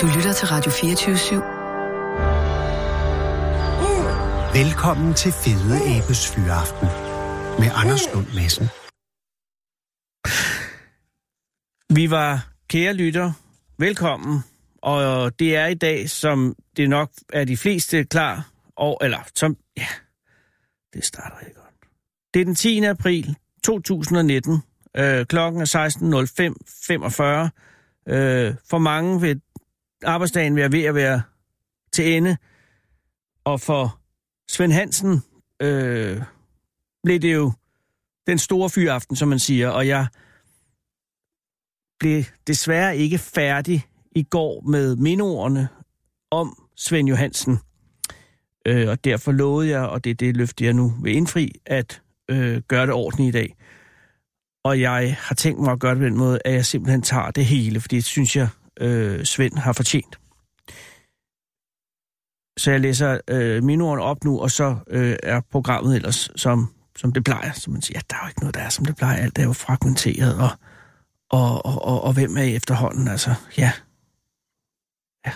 Du lytter til Radio 24 /7. Velkommen til Fede Abes Fyraften med Anders Lund Madsen. Vi var, kære lytter, velkommen. Og det er i dag, som det nok er de fleste klar, og, eller som, ja, det starter ikke godt. Det er den 10. april 2019. Øh, klokken er 16.05.45. Øh, for mange vil arbejdsdagen være ved at være til ende. Og for Svend Hansen øh, blev det jo den store fyraften, som man siger. Og jeg blev desværre ikke færdig i går med mindordene om Svend Johansen. Øh, og derfor lovede jeg, og det er det løfte, jeg nu vil indfri, at øh, gøre det ordentligt i dag. Og jeg har tænkt mig at gøre det på den måde, at jeg simpelthen tager det hele, fordi det synes jeg, øh, Svend har fortjent. Så jeg læser øh, minordene op nu, og så øh, er programmet ellers som, som det plejer. Så man siger, ja, der er jo ikke noget, der er som det plejer. Alt er jo fragmenteret, og, og, og, og, og hvem er I efterhånden? Altså, ja. ja.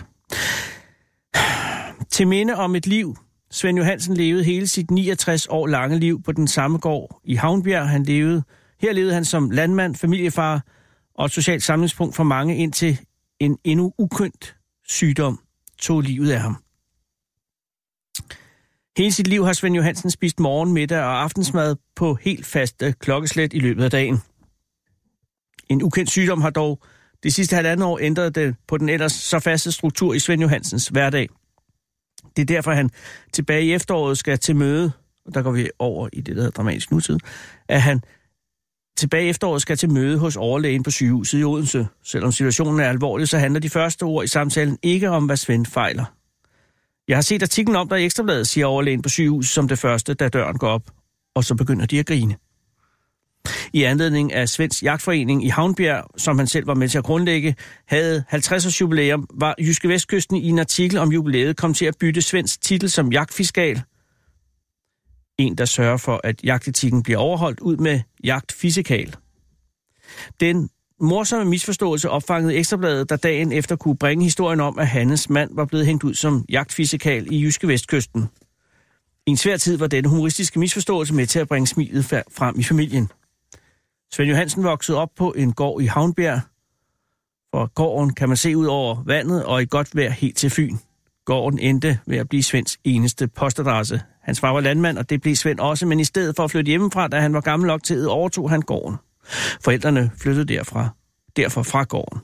Til minde om et liv, Svend Johansen levede hele sit 69 år lange liv på den samme gård i Havnbjerg. Han levede, her levede han som landmand, familiefar og et socialt samlingspunkt for mange, indtil en endnu ukendt sygdom tog livet af ham. Hele sit liv har Svend Johansen spist morgen, middag og aftensmad på helt faste øh, klokkeslæt i løbet af dagen. En ukendt sygdom har dog det sidste halvandet år ændret det på den ellers så faste struktur i Svend Johansens hverdag. Det er derfor, han tilbage i efteråret skal til møde, og der går vi over i det, der hedder dramatisk nutid, at han tilbage i efteråret skal til møde hos overlægen på sygehuset i Odense. Selvom situationen er alvorlig, så handler de første ord i samtalen ikke om, hvad Svend fejler. Jeg har set artiklen om der i Ekstrabladet, siger overlægen på sygehuset som det første, da døren går op. Og så begynder de at grine. I anledning af Svends Jagtforening i Havnbjerg, som han selv var med til at grundlægge, havde 50-års jubilæum, var Jyske Vestkysten i en artikel om jubilæet kom til at bytte Svends titel som jagtfiskal. En, der sørger for, at jagtetikken bliver overholdt ud med jagtfisikal. Den morsomme misforståelse opfangede Ekstrabladet, der dagen efter kunne bringe historien om, at Hannes mand var blevet hængt ud som jagtfisikal i Jyske Vestkysten. I en svær tid var denne humoristiske misforståelse med til at bringe smilet frem i familien. Svend Johansen voksede op på en gård i Havnbjerg. For gården kan man se ud over vandet og i godt vejr helt til Fyn. Gården endte ved at blive Svends eneste postadresse. Hans far var landmand, og det blev Svend også, men i stedet for at flytte hjemmefra, da han var gammel nok til, overtog han gården. Forældrene flyttede derfra, derfor fra gården.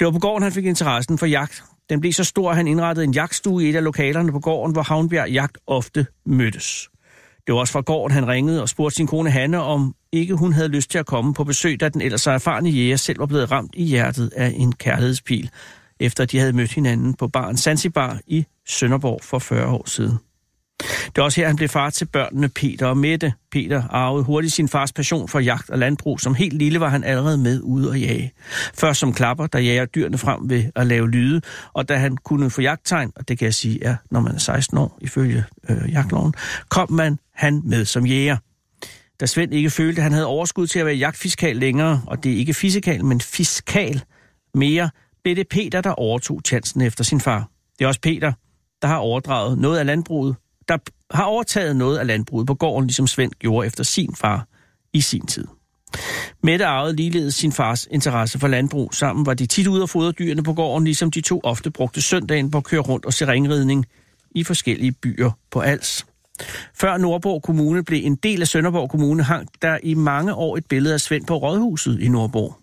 Det var på gården, han fik interessen for jagt. Den blev så stor, at han indrettede en jagtstue i et af lokalerne på gården, hvor Havnbjerg Jagt ofte mødtes. Det var også fra gården, han ringede og spurgte sin kone Hanne, om ikke hun havde lyst til at komme på besøg, da den ellers erfarne jæger selv var blevet ramt i hjertet af en kærlighedspil, efter de havde mødt hinanden på baren Zanzibar i Sønderborg for 40 år siden. Det er også her, han blev far til børnene Peter og Mette. Peter arvede hurtigt sin fars passion for jagt og landbrug. Som helt lille var han allerede med ude og jage. Først som klapper, der jager dyrene frem ved at lave lyde, og da han kunne få jagttegn, og det kan jeg sige er, når man er 16 år ifølge øh, jagtloven, kom man han med som jæger. Da Svend ikke følte, at han havde overskud til at være jagtfiskal længere, og det er ikke fiskal, men fiskal mere, blev det Peter, der overtog chancen efter sin far. Det er også Peter, der har overdraget noget af landbruget der har overtaget noget af landbruget på gården, ligesom Svend gjorde efter sin far i sin tid. Mette arvede ligeledes sin fars interesse for landbrug. Sammen var de tit ude og fodre dyrene på gården, ligesom de to ofte brugte søndagen på at køre rundt og se ringridning i forskellige byer på Als. Før Nordborg Kommune blev en del af Sønderborg Kommune, hang der i mange år et billede af Svend på Rådhuset i Nordborg.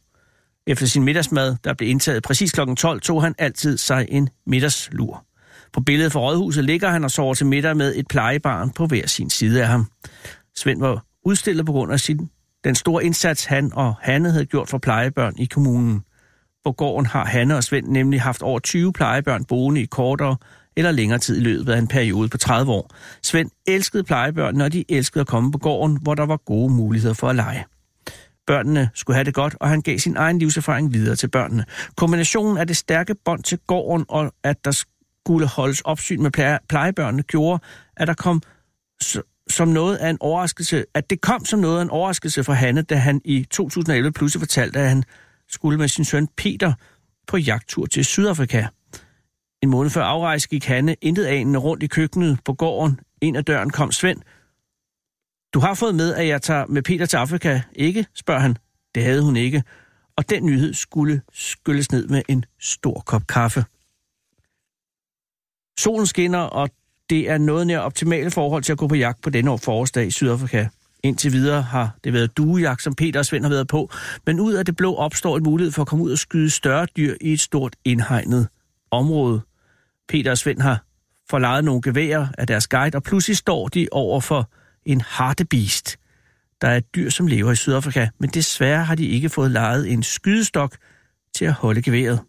Efter sin middagsmad, der blev indtaget præcis kl. 12, tog han altid sig en middagslur. På billedet fra rådhuset ligger han og sover til middag med et plejebarn på hver sin side af ham. Svend var udstillet på grund af sin, den store indsats, han og Hanne havde gjort for plejebørn i kommunen. På gården har Hanne og Svend nemlig haft over 20 plejebørn boende i kortere eller længere tid i løbet af en periode på 30 år. Svend elskede plejebørn, når de elskede at komme på gården, hvor der var gode muligheder for at lege. Børnene skulle have det godt, og han gav sin egen livserfaring videre til børnene. Kombinationen af det stærke bånd til gården, og at der skulle holdes opsyn med plejebørnene, gjorde, at der kom som noget af en overraskelse, at det kom som noget af en overraskelse for Hanne, da han i 2011 pludselig fortalte, at han skulle med sin søn Peter på jagttur til Sydafrika. En måned før afrejse gik Hanne intet anende rundt i køkkenet på gården. Ind ad døren kom Svend. Du har fået med, at jeg tager med Peter til Afrika, ikke? spørger han. Det havde hun ikke. Og den nyhed skulle skylles ned med en stor kop kaffe. Solen skinner, og det er noget nær optimale forhold til at gå på jagt på denne år forårsdag i Sydafrika. Indtil videre har det været duejagt, som Peter og Svend har været på, men ud af det blå opstår en mulighed for at komme ud og skyde større dyr i et stort indhegnet område. Peter og Svend har forlejet nogle geværer af deres guide, og pludselig står de over for en hartebeest, Der er et dyr, som lever i Sydafrika, men desværre har de ikke fået lejet en skydestok til at holde geværet.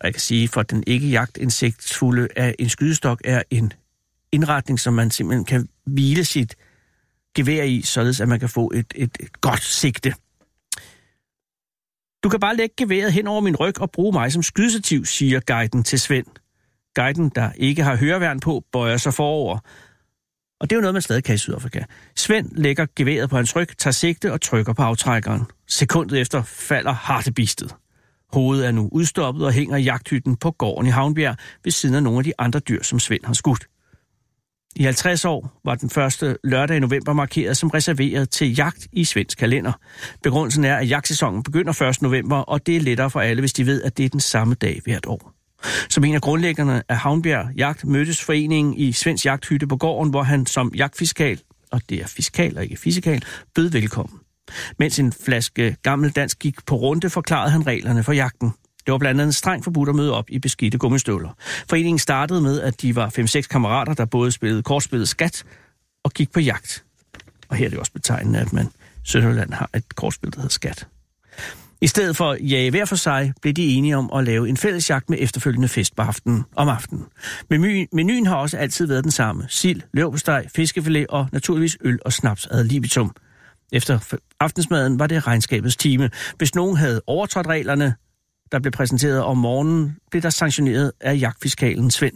Og jeg kan sige, for den ikke jagtinsektfulde at en skydestok er en indretning, som man simpelthen kan hvile sit gevær i, således at man kan få et, et, et godt sigte. Du kan bare lægge geværet hen over min ryg og bruge mig som skydestativ, siger guiden til Svend. Guiden, der ikke har høreværn på, bøjer sig forover. Og det er jo noget, man stadig kan i Sydafrika. Svend lægger geværet på hans ryg, tager sigte og trykker på aftrækkeren. Sekundet efter falder hartebistet. Hovedet er nu udstoppet og hænger i jagthytten på gården i Havnbjerg ved siden af nogle af de andre dyr, som Svend har skudt. I 50 år var den første lørdag i november markeret som reserveret til jagt i svensk kalender. Begrundelsen er, at jagtsæsonen begynder 1. november, og det er lettere for alle, hvis de ved, at det er den samme dag hvert år. Som en af grundlæggerne af Havnbjerg Jagt mødtes foreningen i Svensk Jagthytte på gården, hvor han som jagtfiskal, og det er fiskal og ikke fisikal, bød velkommen. Mens en flaske gammel dansk gik på runde, forklarede han reglerne for jagten. Det var blandt andet strengt forbudt at møde op i beskidte gummistøvler. Foreningen startede med, at de var 5-6 kammerater, der både spillede kortspillet skat og gik på jagt. Og her er det også betegnende, at man Sønderland har et kortspil, der hedder skat. I stedet for at jage hver for sig, blev de enige om at lave en fælles jagt med efterfølgende fest på aftenen om aftenen. Menuen, menuen har også altid været den samme. Sild, løvbesteg, fiskefilet og naturligvis øl og snaps ad libitum. Efter aftensmaden var det regnskabets time. Hvis nogen havde overtrådt reglerne, der blev præsenteret om morgenen, blev der sanktioneret af jagtfiskalen Svend.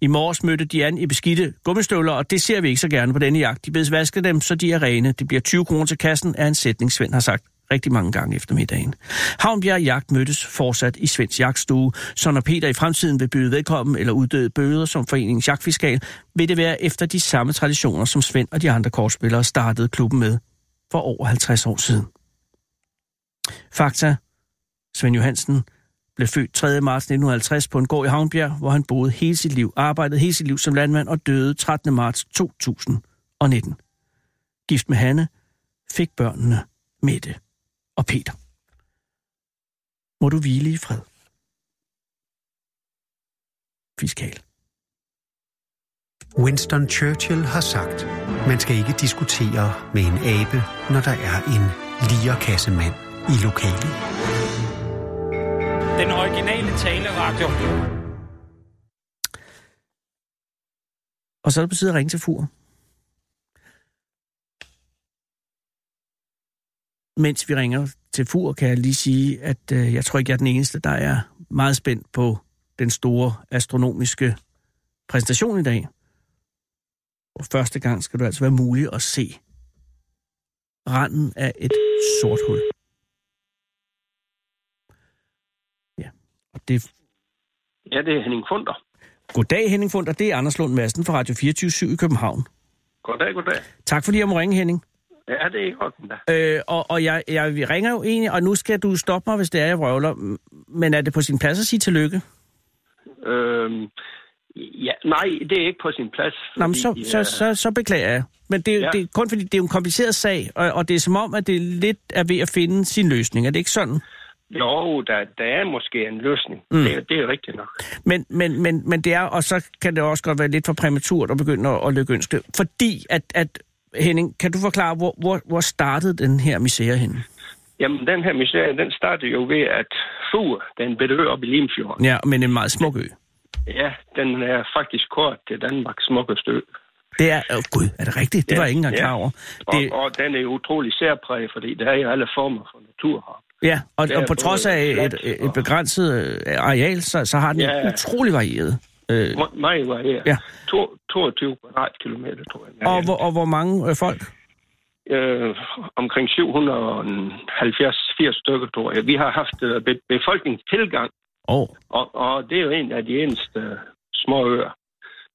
I morges mødte de an i beskidte gummistøvler, og det ser vi ikke så gerne på denne jagt. De bedes vaske dem, så de er rene. Det bliver 20 kroner til kassen, er en sætning, Svend har sagt rigtig mange gange efter middagen. Havnbjerg Jagt mødtes fortsat i Svends Jagtstue, så når Peter i fremtiden vil byde velkommen eller uddøde bøder som foreningens jagtfiskal, vil det være efter de samme traditioner, som Svend og de andre kortspillere startede klubben med for over 50 år siden. Fakta. Svend Johansen blev født 3. marts 1950 på en gård i Havnbjerg, hvor han boede hele sit liv, arbejdede hele sit liv som landmand og døde 13. marts 2019. Gift med Hanne, fik børnene Mette og Peter. Må du hvile i fred. Fiskal. Winston Churchill har sagt, man skal ikke diskutere med en abe, når der er en lierkassemand i lokalet. Den originale taleradio. Og så er det på tide at ringe til Fur. Mens vi ringer til Fur, kan jeg lige sige, at øh, jeg tror ikke, jeg er den eneste, der er meget spændt på den store astronomiske præsentation i dag. Og første gang skal du altså være muligt at se randen af et sort hul. Ja, og det... Ja, det er Henning Funder. Goddag Henning Funder, det er Anders Lund Madsen fra Radio 24 i København. Goddag, goddag. Tak fordi jeg må ringe, Henning. Ja, det er i orden da. Øh, og og jeg, jeg ringer jo egentlig, og nu skal du stoppe mig, hvis det er, jeg vrøvler. Men er det på sin plads at sige tillykke? Øhm, ja, nej, det er ikke på sin plads. Nå, men så, fordi, så, så, så beklager jeg. Men det, er Ja. det er kun fordi, det er jo en kompliceret sag, og, og det er som om, at det lidt er ved at finde sin løsning. Er det ikke sådan? Jo, der, der er måske en løsning. Mm. Det, det er rigtigt nok. Men, men, men, men det er, og så kan det også godt være lidt for præmaturt at begynde at, at lykønske. Fordi at, at, Henning, kan du forklare, hvor, hvor, hvor startede den her misære henne? Jamen, den her miserie, den startede jo ved, at Fur, den bedre ø op i Limfjorden, Ja, men en meget smuk ø. Ja, den er faktisk kort til Danmarks smukkeste ø. Det er, åh gud, er det rigtigt? Det Ja, var jeg ikke engang ja. klar over. Og, Det, og den er utrolig særpræget, fordi der er jo alle former for natur her. ja, og, det og på trods af et, et, et og- begrænset øh, areal, så, så har den Ja. utrolig varieret. Øh, Me- Meget varieret. Ja. To, 22 kvadratkilometer, tror jeg. og, hvor, og hvor mange øh, folk? øh, omkring 770-80 stykker, tror jeg. Vi har haft øh, be- befolkningstilgang, oh. og, og det er jo en af de eneste øh, små øer,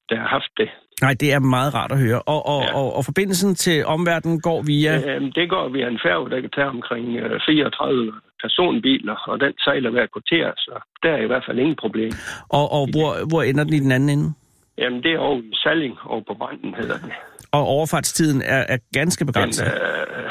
der har haft det. nej, det er meget rart at høre. Og, og, ja. Og, og forbindelsen til omverdenen går via... Ja. Øhm, det går via en færge, der kan tage omkring øh, 34 personbiler, og den sejler hver kvarter, så der er i hvert fald ingen problem. Og, og hvor, hvor ender den i den anden ende? Jamen, det er over i Salling, over på Branden hedder det. Og overfartstiden er, er ganske Men, begrænset.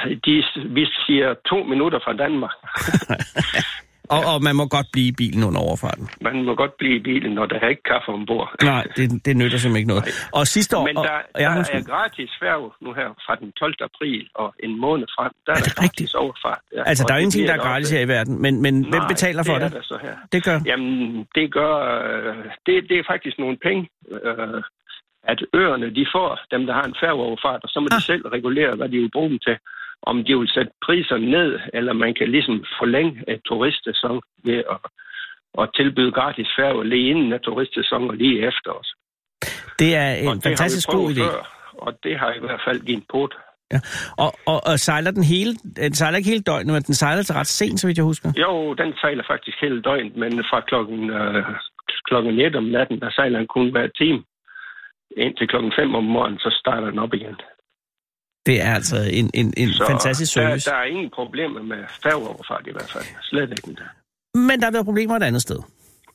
øh, de, vi siger to minutter fra Danmark. Og, og man må godt blive i bilen under overfarten. Man må godt blive i bilen, når der er ikke kaffe ombord. Nej, det, det nytter simpelthen ikke noget. Og sidste år... Men der, og, der ja, er gratis færge nu her fra den 12. april og en måned frem. Der er, Er der det gratis rigtigt? overfart. Ja, altså, der er jo ingenting, der er gratis også- her i verden, men, men hvem Nej, betaler for det? det? Er der så her. Det gør. Jamen, det gør... øh, Det, det er faktisk nogle penge, øh, at øerne de får, dem der har en færgeoverfart, og så må. Ah. de selv regulere, hvad de vil bruge dem til. Om de vil sætte priserne ned, eller man kan ligesom forlænge et turistsæson ved at, at tilbyde gratis færge lige inden af turistsæson og lige efter os. Det er Og en vi fantastisk god idé. Før, og det har i hvert fald givet pot. Ja. Og, og, og sejler den hele... Den sejler ikke hele døgnet, men den sejler til ret sent, så vidt jeg husker. Jo, den sejler faktisk hele døgnet, men fra klokken, øh, klokken 1 om natten, der sejler den kun hver time. Indtil klokken 5 om morgenen, så starter den op igen. Det er altså en, en, en Så fantastisk service. Der, der er ingen problemer med færgeoverfart i hvert fald. Slet ikke der. Men der har været problemer et andet sted.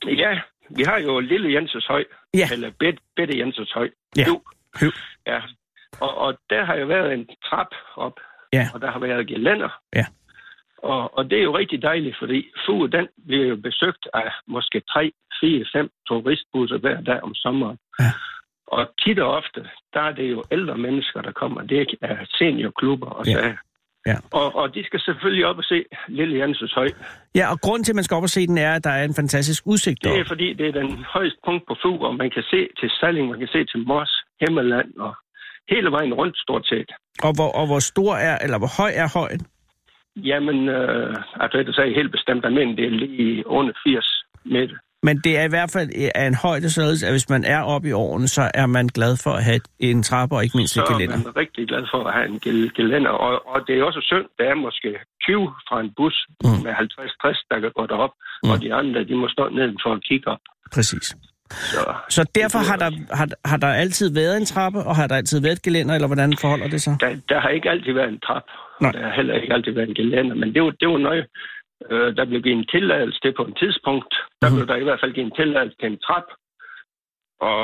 Ja, vi har jo Lille Jenses Høj, Ja. eller Bet, Bette Jenses Høj. Ja. Jo. Høv. Ja. Og, og der har jo været en trap op, Ja. og der har været gelænder. Ja. Og, og det er jo rigtig dejligt, fordi Fue, den bliver jo besøgt af måske 3, 4, 5 turistbusser hver dag om sommeren. Ja. Og tit og ofte, der er det jo ældre mennesker, der kommer. Det er seniorklubber og Ja. sager. Ja. Og, og de skal selvfølgelig op og se Lille Jenses Høj. Ja, og grunden til, at man skal op og se den, er, at der er en fantastisk udsigt Det er deroppe. fordi, det er den højeste punkt på Fugl, og man kan se til Salling, man kan se til Mors, Himmeland og hele vejen rundt stort set. Og hvor, og hvor stor er, eller hvor høj er højen? Jamen, øh, altså det sagde helt bestemt, men det er lige under 80 meter. Men det er i hvert fald øh, af en højde, således at hvis man er oppe i årene, så er man glad for at have en trappe og ikke mindst Så et er gelænder. man rigtig glad for at have en gel- gelænder. Og, og det er også synd, der er måske 20 fra en bus Mm. med 50-60, der kan gå derop, mm. og de andre, de må stå nedenfor og kigge op. Præcis. Så Så derfor har der, har, har der altid været en trappe, og har der altid været et gelænder, eller hvordan forholder det sig? der, der har ikke altid været en trap, Nej. der har heller ikke altid været en gelænder, men det var, det var noget, øh, der blev givet en tilladelse til på et tidspunkt. Der Mhm. blev der i hvert fald givet en tilladelse til en trap, og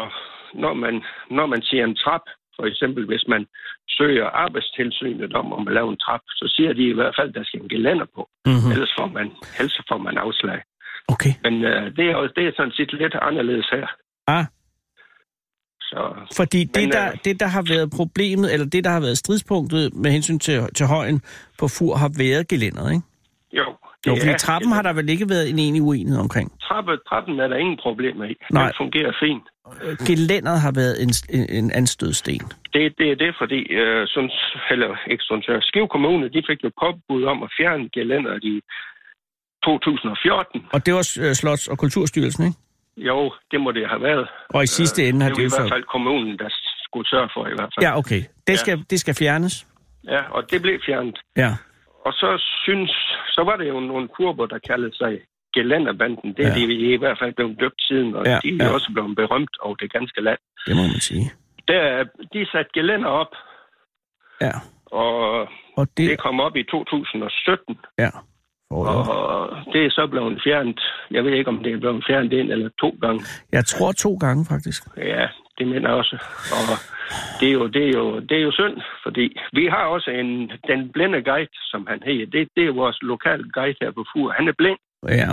når man, når man siger en trap, for eksempel hvis man søger arbejdstilsynet om at lave en trap, så siger de i hvert fald, at der skal en gelænder på. Mm-hmm. Ellers får man, ellers får man afslag. Okay. Men øh, det, er, også- det er sådan set lidt anderledes her. Ah, Så fordi det, Men, der, øh, det, der har været problemet, eller det, der har været stridspunktet med hensyn til, til højen på fur, har været gelænderet, ikke? jo, Jo, fordi er- trappen har der vel ikke været en enig uenighed omkring. Trappe, trappen er der ingen problemer i. Nej. Den fungerer fint. Gelænderet har været en, en, en anstødsten. Det, det er det, fordi øh, Sunds, eller ikke Sunds, Skiv Kommune, de fik jo påbud om at fjerne gelænderet i 2014. Og det var øh, Slots- og Kulturstyrelsen, ikke? Jo, det må det have været. Og i sidste ende har det det var i hvert fald kommunen, der skulle sørge for i hvert fald. Ja, okay. Det skal, det skal fjernes. ja og det blev fjernet. Ja. Og så synes, så var det jo nogle kurber, der kaldede sig gelænderbanden. Det er Ja. ja. de i hvert fald blevet døbt siden, og Ja, ja, de er ja. ja. også blevet berømt over det ganske land. Det må man sige. Der, de satte gelænder op, Ja. og Og det... det kom op i 2017. Ja. For, Og det er så blevet fjernet. Jeg ved ikke, om det er blevet fjernet en eller to gange. jeg tror to gange, faktisk. Ja, det mener jeg også. Og det er jo, det er jo, det er jo synd, fordi vi har også en, den blinde guide, som han hedder. Det, det er vores lokale guide her på Fur. Han er blind, Ja.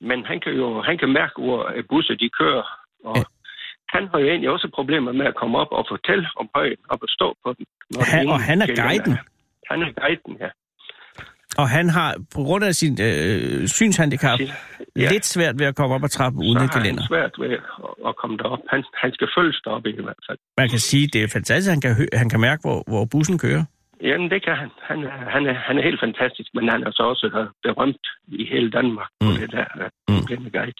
men han kan jo han kan mærke, hvor øh, busser de kører. Og Ja. han har jo egentlig også problemer med at komme op og fortælle om højen, og stå på den. Han- og han er guiden? Han er guiden, ja. Og han har, på grund af sin øh, synshandicap, Ja. lidt svært ved at komme op ad trappen uden så et gelænder. svært ved at, komme derop. Han, han skal følges derop i hvert fald. Man kan sige, det er fantastisk, han kan, han kan mærke, hvor, hvor bussen kører. Jamen, det kan han. Han er, han er, han er helt fantastisk, men han er så også øh, berømt i hele Danmark på Mm. det der Mm. mm. guide.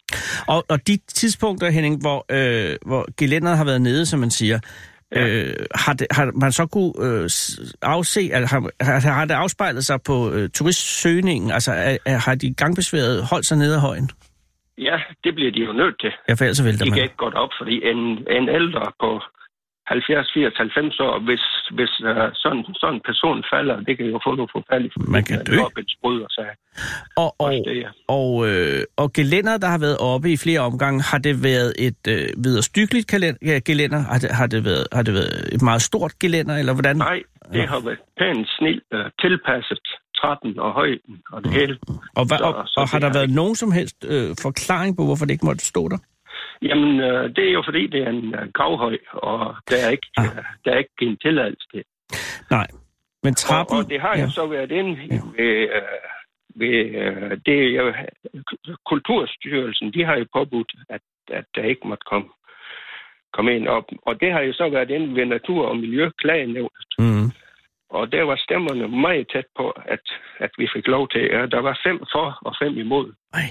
Og, og de tidspunkter, Henning, hvor, øh, hvor gelænderet har været nede, som man siger, Ja. Øh, har, det, har man så kunne øh, afse, altså, har, har, har det afspejlet sig på øh, turistsøgningen? Altså er, er, har de gangbesværet holdt sig nede af højen? Ja, det bliver de jo nødt til. Ja, for ellers vælter De kan man. ikke gå op, fordi en, en ældre på 70, 80, 90 år, hvis, hvis uh, sådan, sådan en person falder, det kan jo få noget forfærdeligt. Man kan dø. Lårbensbrud og så Og, og, det, ja. og, øh, og gelænder, der har været oppe i flere omgange, har det været et øh, ja, gelænder? Har det, har, det været, har det været et meget stort gelænder, eller hvordan? Nej, det har været pænt snil, uh, tilpasset trappen og højden og det hele. Og, hvad, Så- og, så og har der været nogen som helst øh, forklaring på, hvorfor det ikke måtte stå der? Jamen, uh, det er jo fordi, det er en uh, gravhøj, og der er ikke, Ah. uh, der er ikke en tilladelse til. Nej. Men trappen... Og, og det har jo ja. så været inde ja. ved, øh, ved øh, det er jo, Kulturstyrelsen, de har jo påbudt, at, at der ikke måtte komme, komme ind op. Og det har jo så været inde ved Natur- og Miljøklagenævnet. Mm. Og der var stemmerne meget tæt på, at, at vi fik lov til. Ja, der var fem for og fem imod. Ej.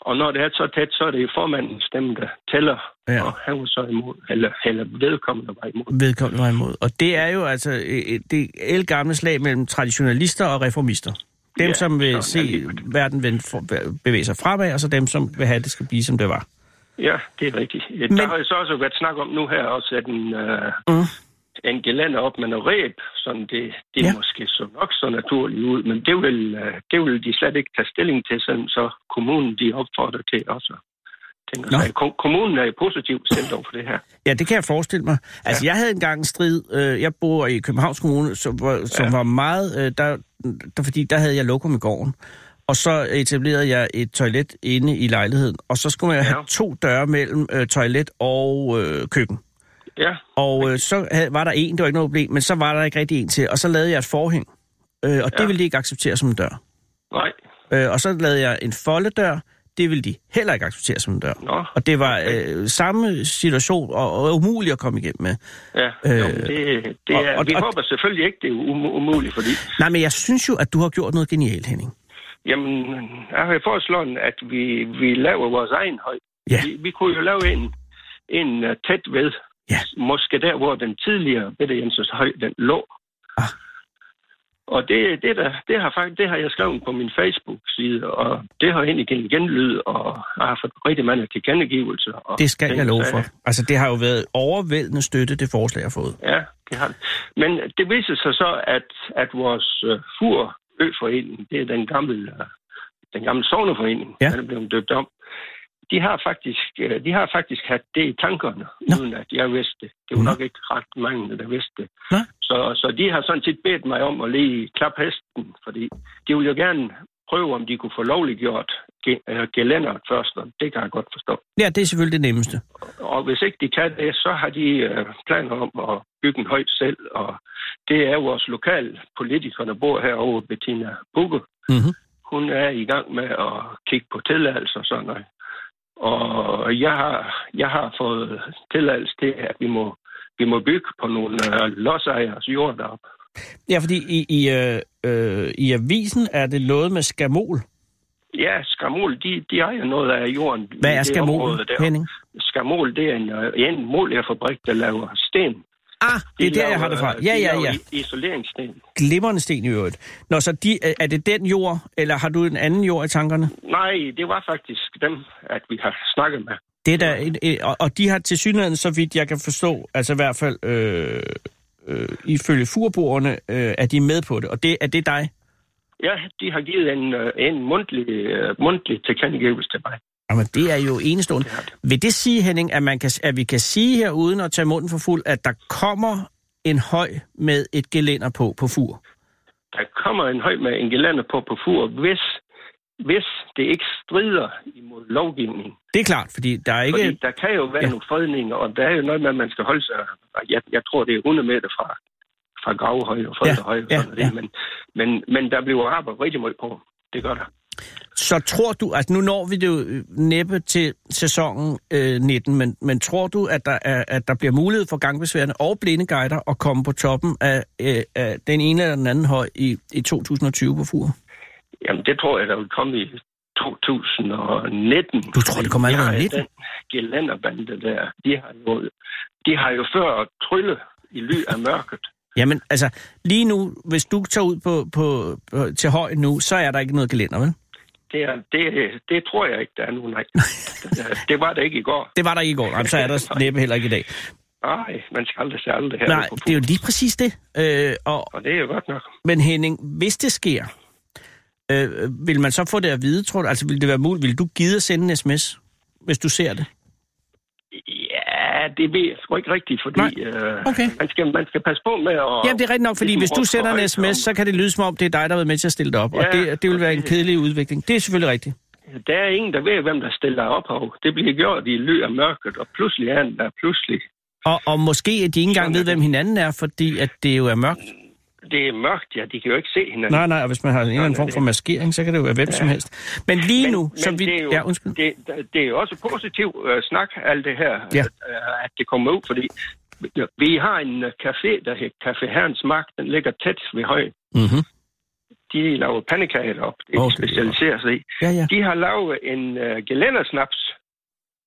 Og når det er så tæt, så er det formandens stemme, der tæller. Ja. Og han var så imod, eller, eller vedkommende var imod. Vedkommende var imod. Og det er jo altså øh, det elgamle slag mellem traditionalister og reformister. Dem, Ja, som vil se livet. verden bevæge sig fremad, og så dem, som vil have, at det skal blive, som det var. Ja, det er rigtigt. Men... Der har jo så også været snak om nu her også, at en, øh, Mm. En gelænder op med noget ræb, sådan det, det Ja. måske så nok så naturligt ud, men det vil, øh, det vil de slet ikke tage stilling til, sådan så kommunen de opfordrer til også. Tænker Nå. sig. Kommunen er jo positivt stemt over for det her. Ja, det kan jeg forestille mig. Altså, ja. jeg havde engang en strid. Øh, jeg bor i Københavns Kommune, som var, som Ja. var meget... Øh, der, der, fordi der havde jeg lokum i gården. Og så etablerede jeg et toilet inde i lejligheden. Og så skulle man ja. Ja. have to døre mellem øh, toilet og øh, køkken. Ja, Og øh, så havde, var der en, det var ikke noget problem, men så var der ikke rigtig en til. Og så lavede jeg et forhæng. Øh, og det Ja. ville de ikke acceptere som en dør. nej. Øh, og så lavede jeg en foldedør. Det ville de heller ikke acceptere som en dør. Nå, Og det var øh, samme situation, og, og umuligt at komme igennem med. ja. Øh, Øh, det, det og- er, og- vi og- håber selvfølgelig ikke, det er um- umuligt, fordi Nej, men jeg synes jo, at du har gjort noget genialt, Henning. jamen, jeg har foreslået, at vi, vi laver vores egen høj. Ja. Vi, vi kunne jo lave en, en uh, tæt ved, Ja. måske der, hvor den tidligere Bette Jensens høj, den lå. Ah. Og det, det, der, det, har faktisk, det har jeg skrevet på min Facebook-side, og det har egentlig givet genlyd, og jeg har fået rigtig mange tilkendegivelser. Og Det skal jeg love for. Altså, det har jo været overvældende støtte, det forslag, jeg har fået. Ja, det har det. Men det viser sig så, at, at vores uh, FUR Øforening, det er den gamle, uh, den gamle sovneforening, Ja. den er blevet døbt om. De har faktisk, de har faktisk haft det i tankerne, Nå. uden at jeg vidste det. Det var Nå. nok ikke ret mange, der vidste det. Nå. Så, så de har sådan set bedt mig om at lige klappe hesten, fordi de vil jo gerne prøve, om de kunne få lovliggjort uh, gelænderet først, og det kan jeg godt forstå. Ja, det er selvfølgelig det nemmeste. Og hvis ikke de kan det, så har de øh, planer om at bygge en højt selv. Og det er vores lokale politikere, der bor herovre, Bettina Bugge. Mm-hmm. Hun er i gang med at kigge på tilladelse og sådan noget. Og jeg har, jeg har fået tilladelse til, at vi må, vi må bygge på nogle øh, lodsejers jord deroppe. Ja, fordi i, i, øh, øh, i avisen er det noget med skamol. Ja, skamol, de, de ejer noget af jorden. Hvad er skamol. Henning? Skamol, det er en, øh, en molærfabrik, der laver sten. Ah, det er De der, jeg har det fra. Ja, ja, ja. Isoleringssten. Glimrende sten i øvrigt. Nå, så de, er det den jord, eller har du en anden jord i tankerne? Nej, det var faktisk dem, at vi har snakket med. Det er der, og, og de har til synligheden, så vidt jeg kan forstå, altså i hvert fald øh, øh, ifølge furboerne, øh, er de med på det. Og det er det dig? Ja, de har givet en, øh, en mundtlig, uh, mundtlig tilkendegivelse til mig. Jamen, det er jo enestående. Vil det sige, Henning, at, man kan, at vi kan sige her, uden at tage munden for fuld, at der kommer en høj med et gelænder på, på fur? Der kommer en høj med en gelænder på på fur, hvis, hvis det ikke strider imod lovgivningen. Det er klart, fordi der er ikke... Fordi der kan jo være Ja. ja. nogle fredninger, og der er jo noget med, at man skal holde sig... Jeg, jeg tror, det er 100 meter fra, fra gravhøjde og folkehøjde. Ja, og sådan ja, noget. Men, men, men der bliver arbejdet rigtig meget på. Det gør der. Så tror du, altså nu når vi det jo øh, næppe til sæsonen øh, 19, men, men tror du, at der, er, at der bliver mulighed for gangbesværende og blinde guider at komme på toppen af, øh, af den ene eller den anden høj i, i 2020 på Fur? Jamen, det tror jeg, der vil komme i 2019. Du tror, det kommer allerede i har 19? Den, gelænderbande der, de har jo, de har jo før trylle i ly af mørket. Jamen, altså, lige nu, hvis du tager ud på, på, på, til høj nu, så er der ikke noget gelænder, vel? Det, er, det, det tror jeg ikke, der er nu, nej. det var det ikke i går. Det var der ikke i går, Jamen, så er der næppe heller ikke i dag. Nej, man skal aldrig se aldrig her. Nej, det er jo lige præcis det. Øh, og, og det er jo godt nok. Men Henning, hvis det sker, øh, vil man så få det at vide, tror du? Altså, vil det være muligt? Vil du give at sende en sms, hvis du ser det? Det ved jeg sgu ikke rigtigt, fordi øh, okay. man, skal, man skal passe på med at... Jamen, det er rigtigt nok, fordi hvis du sender en sms, så kan det lyde som om, det er dig, der har været med til at stille det op. Ja, og det, det vil være en kedelig udvikling. Det er selvfølgelig rigtigt. Der er ingen, der ved, hvem der stiller op. Det bliver gjort i ly af mørket, og pludselig er der pludselig og, og måske at de ikke engang ved, hvem hinanden er, fordi at det jo er mørkt. Det er mørkt, ja. De kan jo ikke se hinanden. Nej, nej, og hvis man har en eller anden form for maskering, så kan det jo være hvem ja. som helst. Men lige men, nu, men så vi... Det er jo, ja, undskyld. Det, det er jo også positiv uh, snak, alt det her, ja. at, uh, at det kommer ud, fordi vi har en uh, café, der hedder Café Herrens Mark. Den ligger tæt ved højen. Mm-hmm. De laver pandekager op. Det oh, specialiserer sig i. Ja, ja. De har lavet en uh, gelændersnaps.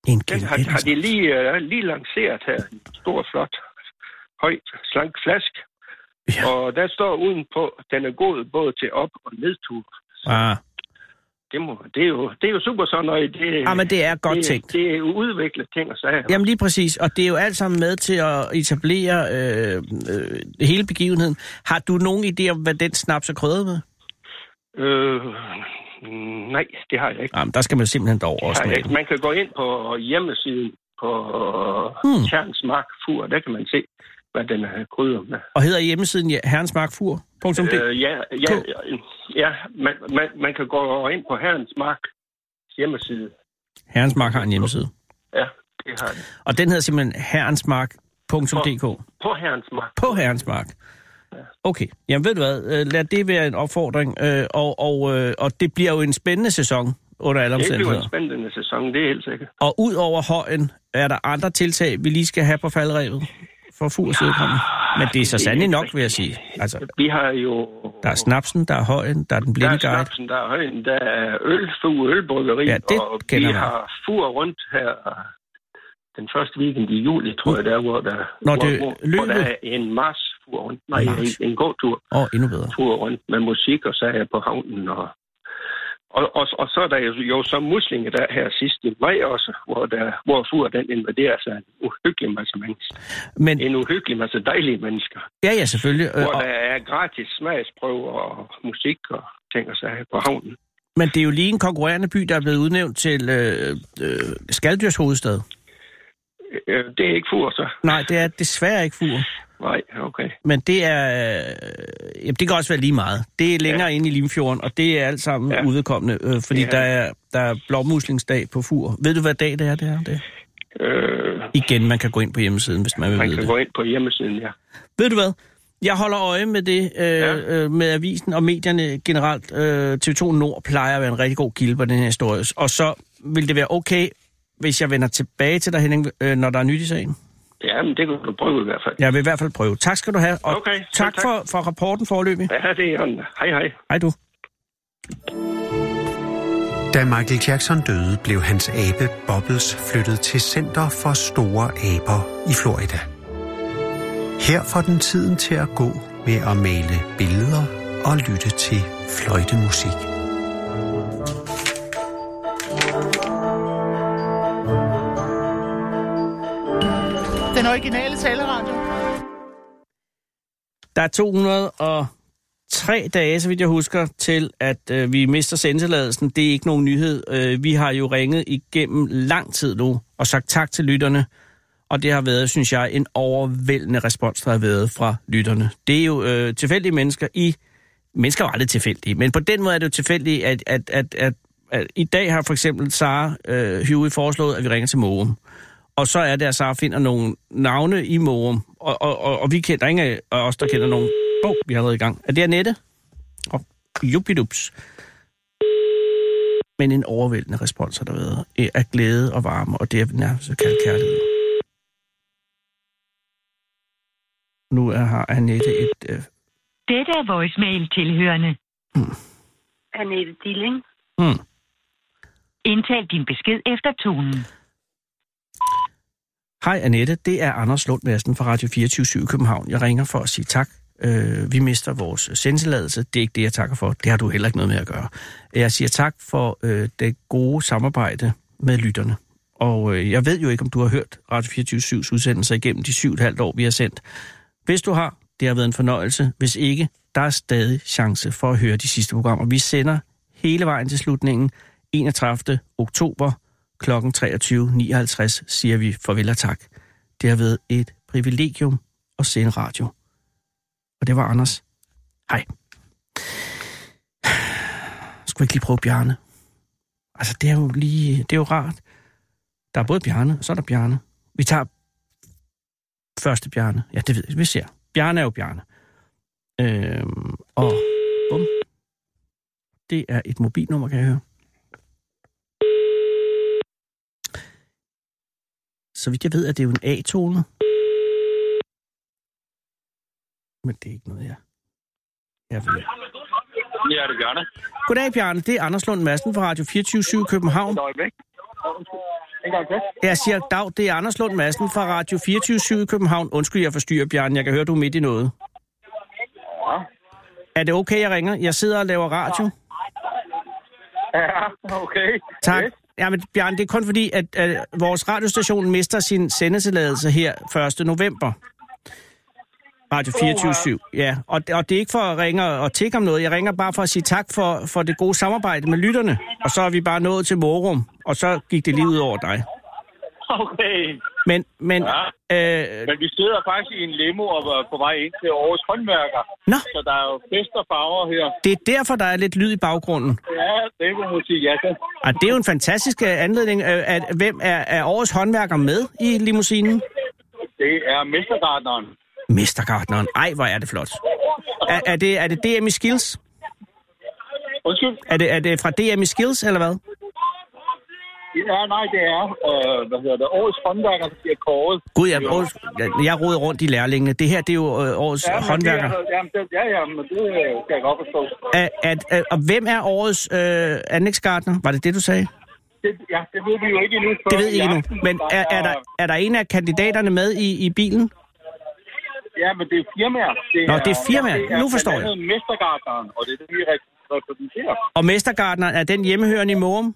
En Den har, har de lige, uh, lige lanceret her. En stor, flot, høj, slank flaske. Ja. Og der står udenpå, den er god både til op- og nedtur. Ah. Det, må, det, er jo, det er jo super sådan noget. Det, ah, men det er godt det, tænkt. Det er jo udviklet ting og sager. Jamen lige præcis, og det er jo alt sammen med til at etablere øh, øh, hele begivenheden. Har du nogen idé om, hvad den snaps er krydret med? Øh, nej, det har jeg ikke. Jamen, der skal man simpelthen derover også med. Man kan gå ind på hjemmesiden på hmm. Tjerns Mark Fur, der kan man se, hvad den er krydret med. Og hedder hjemmesiden ja, herrensmarkfur.dk? Øh, ja, ja, ja man, man, man kan gå ind på Herrens Mark hjemmeside. Herrens Mark har en hjemmeside? Ja, det har det. Og den hedder simpelthen herrensmark.dk? På, på Herrens Mark. På Herrens Mark. Okay, jamen ved du hvad, lad det være en opfordring, øh, og, og, øh, og det bliver jo en spændende sæson under alle omstændigheder. Det bliver en spændende sæson, det er helt sikkert. Og ud over højen, er der andre tiltag, vi lige skal have på faldrevet for fugls udkommende? Men det er så sandelig nok, vil jeg sige. Altså, vi har jo... Der er snapsen, der er højen, der er den blinde guide. Der er snapsen, der er højen, der er øl, fu, ølbryggeri, ja, det og vi man. har fur rundt her den første weekend i juli, tror jeg, der hvor der, Når det hvor, hvor der er en mars fur rundt. Nej, en, en god tur. Åh, endnu bedre. Tur rundt med musik og sager på havnen. Og, og, og, og så er der jo, jo så muslinger der her sidst i maj også, hvor, der, hvor fur den invaderer sig en uhyggelig masse mennesker. Men... En uhyggelig masse dejlige mennesker. Ja, ja, selvfølgelig. Hvor og... der er gratis smagsprøver og musik og ting og sager på havnen. Men det er jo lige en konkurrerende by, der er blevet udnævnt til øh, øh, Skaldyrs hovedstad. Øh, det er ikke Fur, så. Nej, det er desværre ikke Fur. Nej, okay. Men det er... Øh, jamen, det kan også være lige meget. Det er længere ja. inde i Limfjorden, og det er alt sammen ja. udvedkommende, øh, fordi ja. der er, der er blåmuslingsdag på Fur. Ved du, hvad dag det er, det er? Det? Øh, Igen, man kan gå ind på hjemmesiden, hvis man vil man vide kan det. gå ind på hjemmesiden, ja. Ved du hvad? Jeg holder øje med det, øh, ja. øh, med avisen og medierne generelt. Øh, TV2 Nord plejer at være en rigtig god kilde på den her historie. Og så vil det være okay, hvis jeg vender tilbage til dig, Henning, øh, når der er nyt i sagen? Ja, men det kan du prøve i hvert fald. Jeg vil i hvert fald prøve. Tak skal du have, og okay, tak, tak. For, for rapporten forløbig. Ja, det er sådan. Hej, hej. Hej du. Da Michael Jackson døde, blev hans abe Bobbles flyttet til Center for Store Aber i Florida. Her får den tiden til at gå med at male billeder og lytte til fløjtemusik. Den originale taleradio. Der er 203 dage, så vidt jeg husker, til at øh, vi mister sendtilladelsen. Det er ikke nogen nyhed. Øh, vi har jo ringet igennem lang tid nu og sagt tak til lytterne. Og det har været, synes jeg, en overvældende respons, der har været fra lytterne. Det er jo øh, tilfældige mennesker i... Mennesker er jo aldrig tilfældige, men på den måde er det jo tilfældigt, at, at, at, at, at i dag har for eksempel Sara øh, Huey foreslået, at vi ringer til Morum. Og så er det, at Sara finder nogle navne i Morum, og, og, og, og vi kender ingen af os, der kender nogen. Åh, oh, vi er allerede i gang. Er det Annette? Og oh, jupidups. Men en overvældende respons har der været af glæde og varme, og det er nærmest kaldt kærlighed. Nu er, har Annette et... Øh... Dette er voicemail tilhørende. Hmm. Annette Dilling. Hmm. Indtal din besked efter tonen. Hej Annette, det er Anders Lund Madsen fra Radio 24 i København. Jeg ringer for at sige tak. Øh, vi mister vores sendtilladelse. Det er ikke det, jeg takker for. Det har du heller ikke noget med at gøre. Jeg siger tak for øh, det gode samarbejde med lytterne. Og øh, jeg ved jo ikke, om du har hørt Radio 24 udsendelser igennem de syv og et halvt år, vi har sendt. Hvis du har, det har været en fornøjelse. Hvis ikke, der er stadig chance for at høre de sidste programmer. Vi sender hele vejen til slutningen 31. oktober kl. 23.59 siger vi farvel og tak. Det har været et privilegium at sende radio. Og det var Anders. Hej. Skulle ikke lige prøve Bjarne? Altså, det er jo lige... Det er jo rart. Der er både Bjarne, og så er der Bjarne. Vi tager første Bjarne. Ja, det ved jeg. Vi ser. Bjarne er jo Bjarne. Øhm, og bum. Det er et mobilnummer, kan jeg høre. Så vidt jeg ved, at det er jo en A-tone. Men det er ikke noget, jeg... Jeg ved. Ja, det gør det. Goddag, Bjarne. Det er Anders Lund Madsen fra Radio 24 København. Jeg siger dag, det er Anders Lund Madsen fra Radio 24 i København. Undskyld, jeg forstyrrer, Bjarne. Jeg kan høre, du er midt i noget. Ja. Er det okay, jeg ringer? Jeg sidder og laver radio. Ja, okay. Tak. Yes. Ja, men Bjarne, det er kun fordi, at, at vores radiostation mister sin sendetilladelse her 1. november. Radio 24 Ja, og, og det er ikke for at ringe og tikke om noget. Jeg ringer bare for at sige tak for, for det gode samarbejde med lytterne. Og så er vi bare nået til Morum, og så gik det lige ud over dig. Okay. Men, men Ja. øh, Men vi sidder faktisk i en limo og er på vej ind til Aarhus håndværker. Nå. Så der er jo fest og farver her. det er derfor, der er lidt lyd i baggrunden. Ja, det må man sige ja til. Og det er jo en fantastisk øh, anledning. Øh, At, hvem er, er årets håndværker med i limousinen? Det er mestergartneren. Mestergartneren. Ej, hvor er det flot. Er, er, det, er det DM i Skills? Undskyld? Er det, er det fra DM i Skills, eller hvad? Ja, nej, det er, øh, hvad hedder det, Aarhus håndværker, der bliver kåret. Gud, jeg, årets, jeg, roder rundt i lærlingene. Det her, det er jo øh, årets Ja, ja, håndværker. Det er, jamen, det, ja, ja, men det øh, kan jeg godt forstå. At, at, at, og hvem er årets øh, anlægsgartner? Var det det, du sagde? Det, ja, det ved vi jo ikke endnu. Det ved I endnu. Men er, er, der, er der en af kandidaterne med i, i bilen? Ja, men det er firmaer. Det Nå, det er firmaer. det er Nu forstår jeg. blandt andet Mestergartneren, og det er det, vi rep- repræsenterer. Og mestergartneren, er den hjemmehørende i Morum?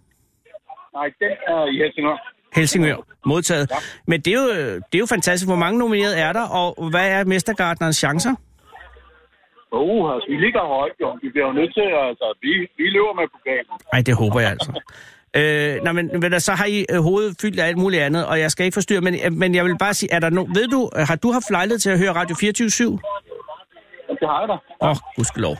Nej, den er i Helsingør. Helsingør. Modtaget. Men det er, jo, det er jo fantastisk. Hvor mange nominerede er der, og hvad er mestergartnerens chancer? Oh, altså, vi ligger højt, jo. Vi bliver jo nødt til, altså, vi, vi løber med pokalen. Nej, det håber jeg altså. Øh, nej, men, men så har I øh, hovedet fyldt af alt muligt andet, og jeg skal ikke forstyrre, men, øh, men jeg vil bare sige, er der no, ved du, øh, har du haft lejlighed til at høre Radio 24 /7? Det har jeg da. Åh, oh, gudskelov.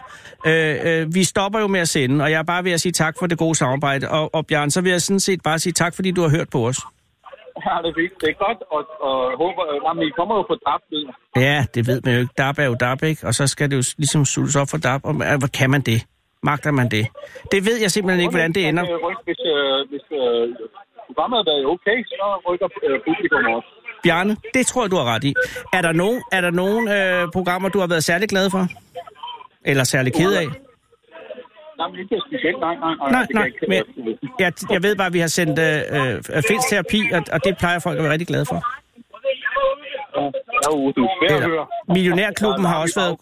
Øh, øh, vi stopper jo med at sende, og jeg er bare ved at sige tak for det gode samarbejde. Og, og Bjørn, så vil jeg sådan set bare sige tak, fordi du har hørt på os. Ja, det er fint. Det er godt, og, og håber, jamen, I kommer jo på drabtlyd. Ja, det ved man jo ikke. DAB er jo DAB, ikke? Og så skal det jo ligesom sultes op for DAB. Og øh, hvor kan man det? Magter man det? Det ved jeg simpelthen ikke, hvordan det ender. Hvis, øh, hvis øh, programmet er okay, så rykker øh, publikum også. Bjarne, det tror jeg, du har ret i. Er der nogen, er der nogen øh, programmer, du har været særlig glad for? Eller særlig ked af? Nej, men ikke specielt. Nej, nej, nej. Men jeg, jeg ved bare, at vi har sendt øh, øh, fællesterapi, og, og det plejer folk at være rigtig glade for. Er Eller. Millionærklubben har også været...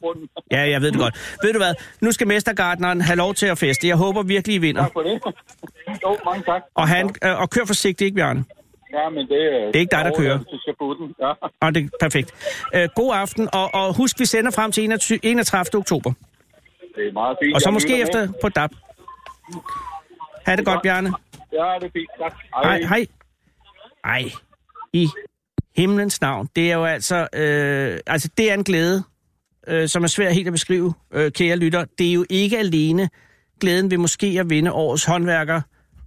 Ja, jeg ved det godt. Ved du hvad? Nu skal Mestergartneren have lov til at feste. Jeg håber virkelig, I vinder. Tak for det. Jo, mange tak. Og, han, øh, og kør forsigtigt, ikke Bjørn? Ja, men det, Det er ikke dig, der kører. Ja, Og det er perfekt. Øh, god aften, og, og husk, vi sender frem til 21, 31. oktober. det er meget fint. Og så Jeg måske efter med. på DAB. Ha' det godt, Bjarne. Ja, det er fint. Tak. Hej, hej. Ej, i himlens navn. Det er jo altså... Øh, altså, det er en glæde, øh, som er svært helt at beskrive, øh, kære lytter. Det er jo ikke alene glæden ved måske at vinde årets håndværker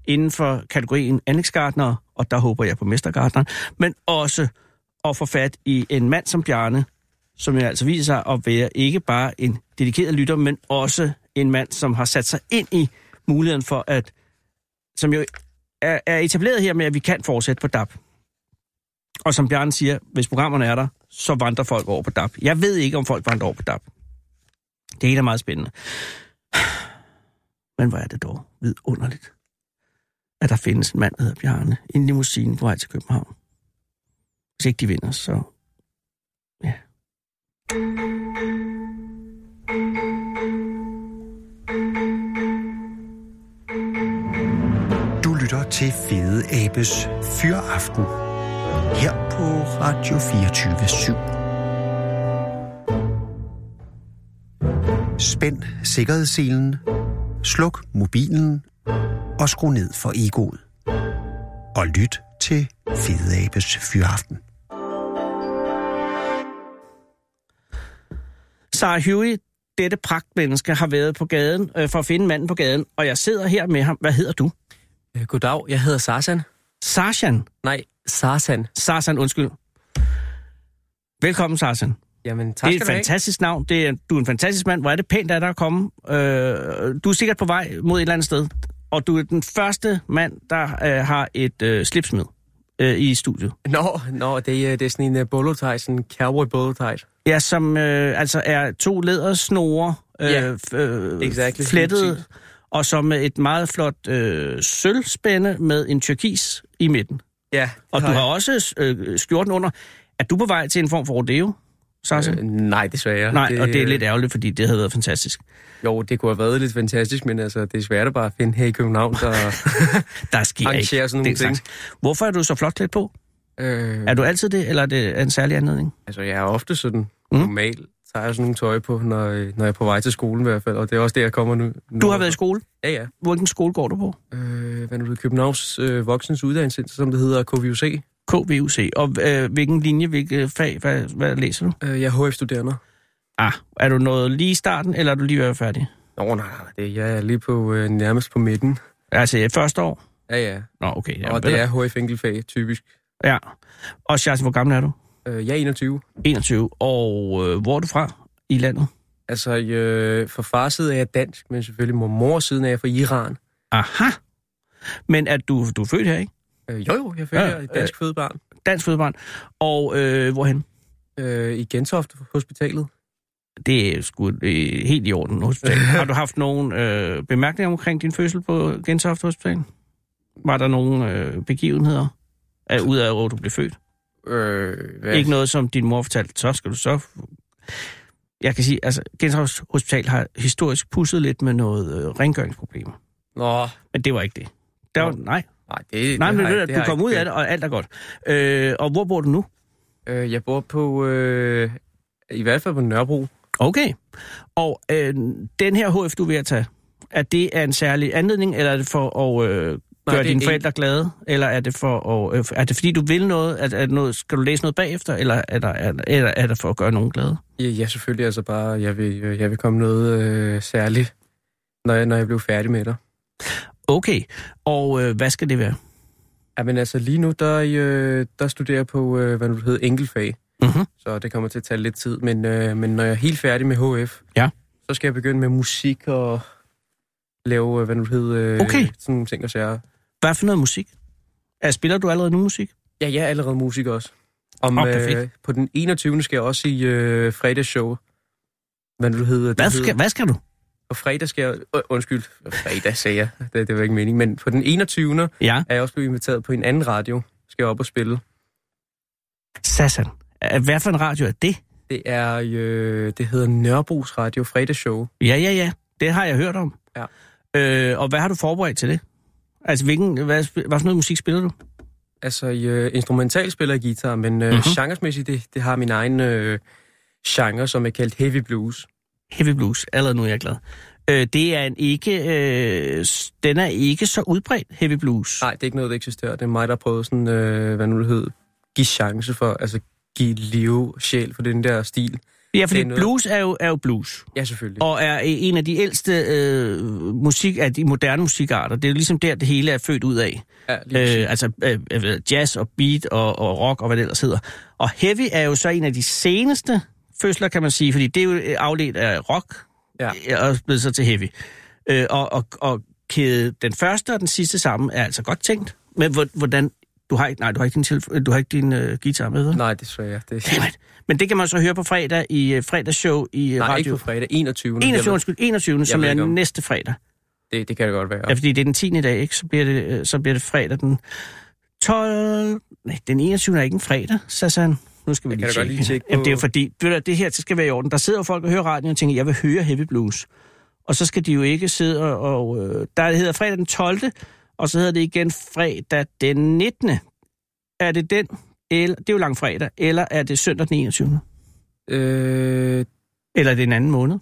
inden for kategorien anlægsgartner, og der håber jeg på mestergartneren, men også at få fat i en mand som Bjarne, som jo altså viser sig at være ikke bare en dedikeret lytter, men også en mand, som har sat sig ind i muligheden for at, som jo er, er etableret her med, at vi kan fortsætte på DAB. Og som Bjarne siger, hvis programmerne er der, så vandrer folk over på DAB. Jeg ved ikke, om folk vandrer over på DAB. Det er helt meget spændende. Men hvor er det dog vidunderligt, at der findes en mand, der hedder Bjarne, i en limousine på vej til København. Hvis ikke de vinder, så... Ja. Du lytter til Fede Abes Fyraften her på Radio 24 7. Spænd sikkerhedsselen, sluk mobilen og skru ned for egoet. Og lyt til Fede Abes Fyraften. Sarah Huey, dette pragtmenneske, har været på gaden øh, for at finde manden på gaden, og jeg sidder her med ham. Hvad hedder du? Øh, Goddag, jeg hedder Sarsan. Sarshan. Nej, Sarsan. Sarsan, undskyld. Velkommen, Sarsan. Jamen, tak Det er et du have. fantastisk navn. Det er, du er en fantastisk mand. Hvor er det pænt af dig at komme. Øh, du er sikkert på vej mod et eller andet sted. Og du er den første mand, der øh, har et øh, slipsmid øh, i studiet. Nå, nå det, er, det er sådan en uh, bolo sådan en cowboy bolo Ja, som øh, altså er to lædersnore, øh, f- øh, exactly. Præcis. og som med et meget flot øh, sølvspænde med en turkis i midten. Ja, Og du har også øh, skjorten under. Er du på vej til en form for rodeo, Sasha? Øh, nej, desværre. Nej, og det er lidt ærgerligt, fordi det havde været fantastisk. Jo, det kunne have været lidt fantastisk, men altså, det er svært at bare finde her i København, der Der sker ikke sådan nogle ting. slags. Hvorfor er du så flot klædt på? Øh, Er du altid det, eller er det en særlig anledning? altså, jeg er ofte sådan Mm. normalt, tager jeg sådan nogle tøj på, når, når jeg er på vej til skolen i hvert fald, og det er også der, jeg kommer nu. Du har været i skole. Ja, ja. Hvilken skole går du på? Øh, hvad er det, Københavns øh, Voksens Uddannelsescenter, som det hedder, KVUC. KVUC. Og øh, hvilken linje, hvilket fag, hvad, hvad læser du? Øh, jeg er HF-studerende. Ah, er du nået lige i starten, eller er du lige ved at færdig? Nå, nej, nej, det, jeg er lige på øh, nærmest på midten. Altså, i første år? Ja, ja. Nå, okay. Ja, og det er HF enkeltfag, typisk. Ja. Og Charles, hvor gammel er du? Øh, jeg er 21. 21. Og øh, hvor er du fra i landet? Altså, øh, for far side er jeg dansk, men selvfølgelig mor mor siden er jeg fra Iran. Aha. Men er du, du er født her, ikke? Øh, jo, jo, jeg født Ja, et dansk fødebarn. Dansk fødebarn. Og øh, hvorhen? Øh, I Gentofte Hospitalet. Det er sgu øh, helt i orden hospital. Har du haft nogle øh, bemærkninger omkring din fødsel på Gentofte Hospital? Var der nogle øh, begivenheder, af, ud af hvor du blev født? Øh, hvad? Ikke noget, som din mor fortalte, så skal du så... Jeg kan sige, altså, Gentofte Hospital har historisk pusset lidt med noget øh, rengøringsproblemer. Nå, Men det var ikke det. Der var, nej, nej, det, nej det men jeg- du, det du har kom jeg ud ikke af det, og alt er godt. Øh, og hvor bor du nu? Øh, jeg bor på, øh, i hvert fald på Nørrebro. Okay. Og øh, den her HF, du er ved at tage, er det af en særlig anledning, eller er det for at øh, gøre det er dine forældre glade? Eller er det for at, øh, er det fordi, du vil noget? Er, er det noget? Skal du læse noget bagefter? Eller er, der, er, eller er det for at gøre nogen glade? Ja, ja selvfølgelig, altså bare, jeg vil, jeg vil komme noget øh, særligt, når jeg, når jeg blev færdig med det. Okay. Og øh, hvad skal det være? Ja, men altså lige nu, der, øh, der studerer jeg på, øh, hvad nu hedder, enkeltfag. Mhm. Så det kommer til at tage lidt tid. Men, øh, men når jeg er helt færdig med HF, Ja. så skal jeg begynde med musik og lave, øh, hvad nu hedder, øh, Okay. sådan nogle ting og sager. Hvad for noget musik? Er, spiller du allerede nu musik? Ja, jeg er allerede musiker også. Om, Åh, perfekt. på den 21. skal jeg også i øh, fredagsshow. Hvad nu hedder? Hvad hedder- skal, hvad skal du? På fredag skal jeg... Undskyld, fredag sagde jeg. Det, det var ikke meningen. Men på den 21. Ja. er jeg også blevet inviteret på en anden radio. Skal jeg op og spille. Sassan. Hvad for en radio er det? Det er, øh, det hedder Nørrebros Radio Fredagsshow. Ja, ja, ja. Det har jeg hørt om. Ja. Øh, og hvad har du forberedt til det? Altså, hvilken, hvad, hvad for noget musik spiller du? Altså, øh, instrumental spiller jeg guitar, men øh, Mhm. mm-hmm. genresmæssigt, det, det har min egen øh, genre, som er kaldt heavy blues. Heavy blues. Allerede nu er jeg glad. Øh, det er en ikke... Øh, den er ikke så udbredt, heavy blues. Nej, det er ikke noget, der eksisterer. Det er mig, der prøvet sådan, øh, hvad nu det hedder, give chance for, altså give liv, sjæl for den der stil. ja, fordi er noget- blues er jo, er jo blues. Ja, selvfølgelig. Og er en af de ældste øh, musik, af de moderne musikarter. Det er jo ligesom der, det hele er født ud af. ja, lige. Øh, altså øh, øh, jazz og beat og, og rock og hvad det ellers hedder. Og heavy er jo så en af de seneste fødsler, kan man sige, fordi det er jo øh, afledt af rock Ja. øh, og blevet så til heavy. Øh, og, og, og kæde den første og den sidste sammen er altså godt tænkt. Men hvor- hvordan... Du har ikke, nej, du har ikke din, telefon, du har ikke din øh, guitar med, vel? Nej, desværre. Det, Dammit. Men det kan man så høre på fredag i øh, fredagsshow i øh, nej, radio. ikke på fredag. 21. 21, undskyld, 21, som ved er om- næste fredag. Det, det kan det godt være. Ja, fordi det er den 10. i dag, ikke? Så bliver det, øh, så bliver det fredag den 12... Nej, den 21. er ikke en fredag, Sassan. Nu skal vi lige tjekke. lige tjekke Jamen, det er på- fordi, ved du, det her det skal være i orden. Der sidder jo folk og hører radioen og tænker, jeg vil høre heavy blues. Og så skal de jo ikke sidde og... og øh, der hedder fredag den 12. Og så hedder det igen fredag den 19. Er det den? Eller, det er jo langfredag. Eller er det søndag den 21. Øh, Eller er det en anden måned?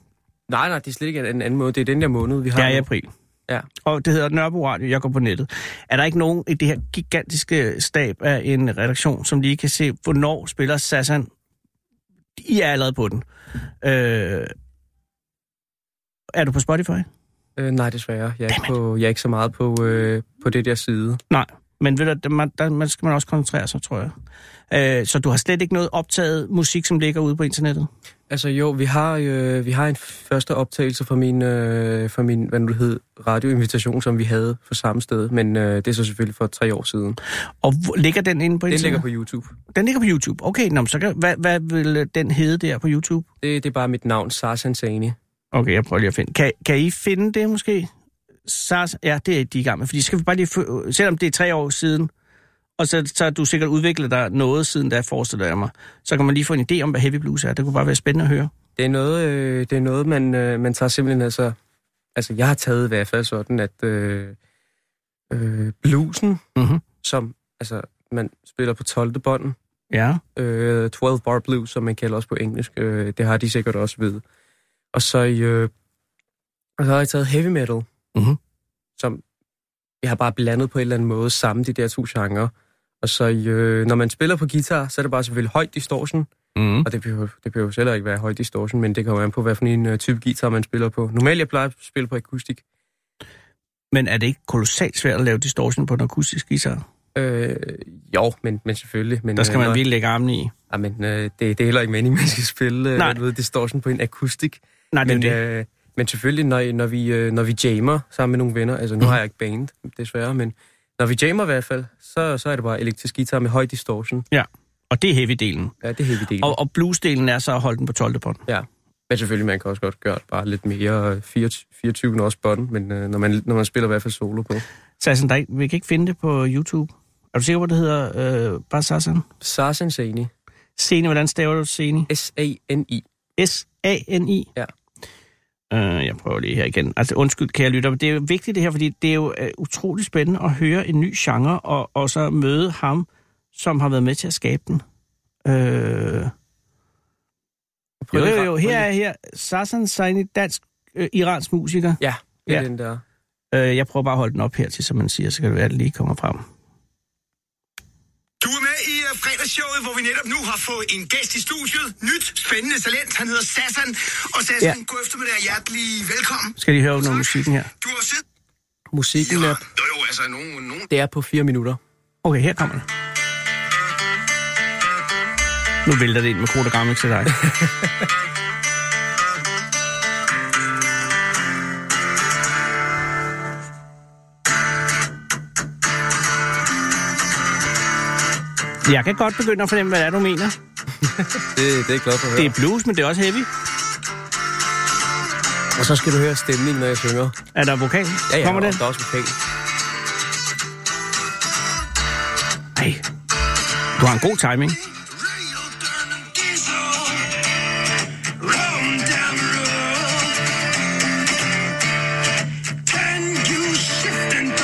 nej, nej, det er slet ikke en anden måde. Det er den der måned, vi har Ja, i nu. Ja. Og det hedder Nørrebro Radio, jeg går på nettet. Er der ikke nogen i det her gigantiske stab af en redaktion, som lige kan se, hvornår spiller Sassan? I er allerede på den. Øh, er du på Spotify? Øh, nej, desværre. Jeg er, ikke på, jeg er ikke så meget på, øh, på det der side. Nej, men ved du, der, man, der man skal man også koncentrere sig, tror jeg. Øh, så du har slet ikke noget optaget musik, som ligger ude på internettet? Altså jo, vi har, øh, vi har en første optagelse fra min, øh, fra min hvad nu det hed, radioinvitation, som vi havde for samme sted, men øh, det er så selvfølgelig for tre år siden. Og hvor, ligger den inde på Den internettet? ligger på YouTube. Den ligger på YouTube. Okay, nå, så kan, hvad, hvad vil øh, den hedde der på YouTube? Det, det er bare mit navn, Sarsan Sani. Okay, jeg prøver lige at finde. Kan, kan I finde det måske? SARS, ja, det er de i gang med. Fordi skal vi bare lige... Selvom det er tre år siden, og så, så du sikkert udviklet dig noget siden da, forestiller jeg mig, så kan man lige få en idé om, hvad heavy blues er. Det kunne bare være spændende at høre. Det er noget, øh, det er noget man, øh, man tager simpelthen altså... Altså, jeg har taget i hvert fald sådan, at øh, øh, bluesen, Mhm. som altså, man spiller på 12. bånden, Ja. øh, 12 bar blues, som man kalder også på engelsk, øh, det har de sikkert også ved. Og så, øh, og så har jeg taget heavy metal, Mhm. som jeg har bare blandet på en eller anden måde sammen de der to genrer. Og så øh, når man spiller på guitar, så er det bare selvfølgelig højt distortion, Mm. og det behøver, det behøver selv ikke være højt distortion, men det kommer an på, hvad for en uh, type guitar man spiller på. Normalt jeg plejer at spille på akustik. Men er det ikke kolossalt svært at lave distortion på en akustisk guitar? Øh, jo, men, men selvfølgelig. Men, Der skal øh, man når- virkelig lægge armene i. Ja, men øh, det, det er heller ikke meningen, man skal spille øh, ved, distortion på en akustik. Nej, det Men, det. øh, men selvfølgelig, når, når, vi, øh, når vi jammer sammen med nogle venner, altså nu Mhm. har jeg ikke band, desværre, men når vi jammer i hvert fald, så, så er det bare elektrisk guitar med høj distortion. Og det er heavy-delen. Ja, det er heavy delen. Og, og blues-delen er så at holde den på 12. bånd. Ja, men selvfølgelig, man kan også godt gøre det bare lidt mere øh, 24, 24 også bånd, men øh, når, man, når man spiller i hvert fald solo på. Sassan, der er ikke, vi kan ikke finde det på YouTube. Er du sikker på, det hedder øh, bare Sassan? Sarsen Sani. Seni, hvordan staver du Seni? S-A-N-I. S-A-N-I? Ja. Uh, jeg prøver lige her igen. Altså undskyld, kære lytter, men det er jo vigtigt det her, fordi det er jo uh, utrolig spændende at høre en ny genre, og, og så møde ham, som har været med til at skabe den. Uh, jo, jo, jo, her er her Sassan Saini, dansk øh, iransk musiker. Ja, det er Ja. den der. Uh, jeg prøver bare at holde den op her til, som man siger, så kan det være, at det lige kommer frem. Uh, fredagsshowet, hvor vi netop nu har fået en gæst i studiet. Nyt, spændende talent. Han hedder Sassan. Og Sassan, Ja. god eftermiddag og hjertelig velkommen. Skal I høre noget musikken her? Du har siddet... Musikken Ja, er, jo, jo, altså, nogen, nogen... det er på fire minutter. Okay, her kommer det. Nu vælter det ind med kodagrammet til dig. Jeg kan godt begynde at fornemme, hvad det er, du mener. Det, det er jeg glad for at høre. Det er blues, men det er også heavy. Og så skal du høre stemningen, når jeg synger. Er der vokal? Ja, ja, Kommer og den? der er også vokal. Ej. Du har en god timing.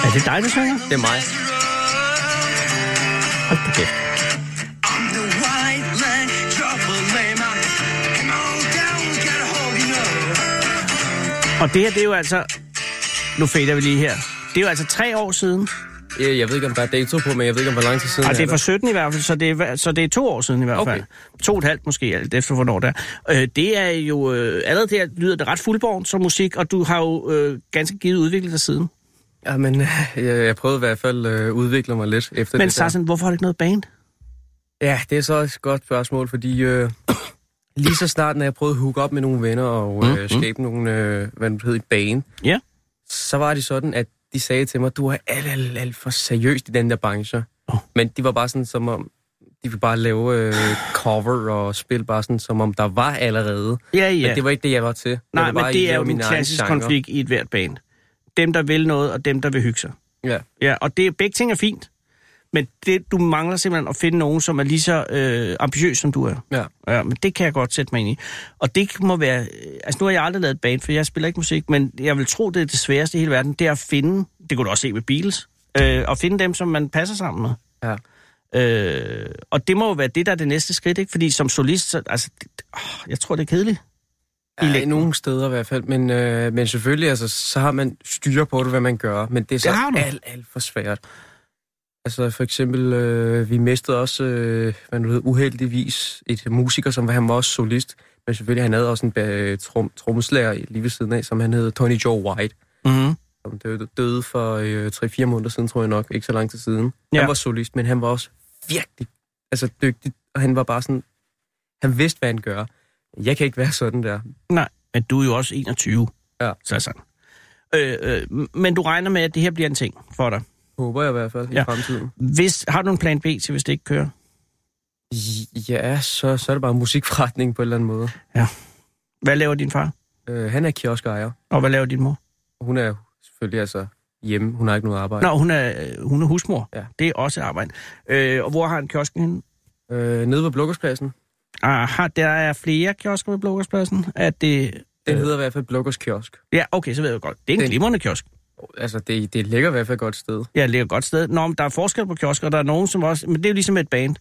Er det dig, der synger? Det er mig. Hold da kæft. Og det her, det er jo altså... Nu fader vi lige her. Det er jo altså tre år siden. Jeg, jeg ved ikke, om der er dato på, men jeg ved ikke, om hvor lang tid siden Og det er fra 17 i hvert fald, så det er, så det er to år siden i hvert Okay. fald. To og et halvt måske, alt efter hvornår det er. Øh, det er jo... Øh, allerede der lyder det ret fuldborn som musik, og du har jo øh, ganske givet udviklet dig siden. Ja, men jeg, jeg prøvede i hvert fald at øh, udvikle mig lidt efter Men det der. Sassan, hvorfor har du ikke noget band? Ja, det er så et godt spørgsmål, fordi øh, lige så snart, når jeg prøvede at hook op med nogle venner og øh, Mm, mm. skabe nogle, øh, hvad det hedder, bane, Ja. så var det sådan, at de sagde til mig, du er alt, alt, alt for seriøst i den der branche. Åh. Men de var bare sådan, som om, de ville bare lave øh, cover og spille bare sådan, som om der var allerede. Ja, Men ja. det var ikke det, jeg var til. Nej, men bare det er jo en min klassisk konflikt i et hvert band. Dem, der vil noget, og dem, der vil hygge sig. Ja. Ja, og det, begge ting er fint. Men det, du mangler simpelthen at finde nogen, som er lige så øh, ambitiøs, som du er. Ja. Ja, men det kan jeg godt sætte mig ind i. Og det må være... øh, Altså, nu har jeg aldrig lavet et band, for jeg spiller ikke musik, men jeg vil tro, det er det sværeste i hele verden, det er at finde... Det kunne du også se med Beatles. Øh, at finde dem, som man passer sammen med. Ja. Øh, og det må jo være det, der er det næste skridt, ikke? Fordi som solist, så, altså, det, åh, jeg tror, det er kedeligt. Ja, i længden. nogle steder i hvert fald, men, øh, men selvfølgelig, altså, så har man styr på det, hvad man gør, men det er så du. alt, alt for svært. Altså for eksempel, øh, vi mistede også, øh, hvad nu hedder, uheldigvis, et musiker, som var, han var også solist, men selvfølgelig, han havde også en øh, trum, trommeslager lige ved siden af, som han hed Tony Joe White, Mm-hmm. som døde, døde for øh, 3-4 måneder siden, tror jeg nok, ikke så lang tid siden. Ja. Han var solist, men han var også virkelig altså, dygtig, og han var bare sådan, han vidste, hvad han gør. Jeg kan ikke være sådan der. Nej, men du er jo også 21. Ja. Så sådan. Øh, øh, men du regner med, at det her bliver en ting for dig. Håber jeg i hvert fald Ja. i fremtiden. Hvis, har du en plan B til, hvis det ikke kører? Ja, så, så er det bare musikforretning på en eller anden måde. Hvad laver din far? Øh, han er kioskejer. Og hvad laver din mor? Hun er selvfølgelig altså hjemme. Hun har ikke noget arbejde. Nå, hun er, øh, hun er husmor. Ja. Det er også arbejde. Øh, og hvor har han kiosken henne? Øh, nede ved Blukkerspladsen. Aha, der er flere kiosker ved Blågårdspladsen. Er det... Den Øh. hedder i hvert fald Blukkers Kiosk. Ja, okay, så ved jeg godt. Det er en Den- glimrende kiosk. Altså, det, det ligger i hvert fald et godt sted. Ja, det ligger et godt sted. Nå, men der er forskel på kiosker, og der er nogen, som også... Men det er jo ligesom et band.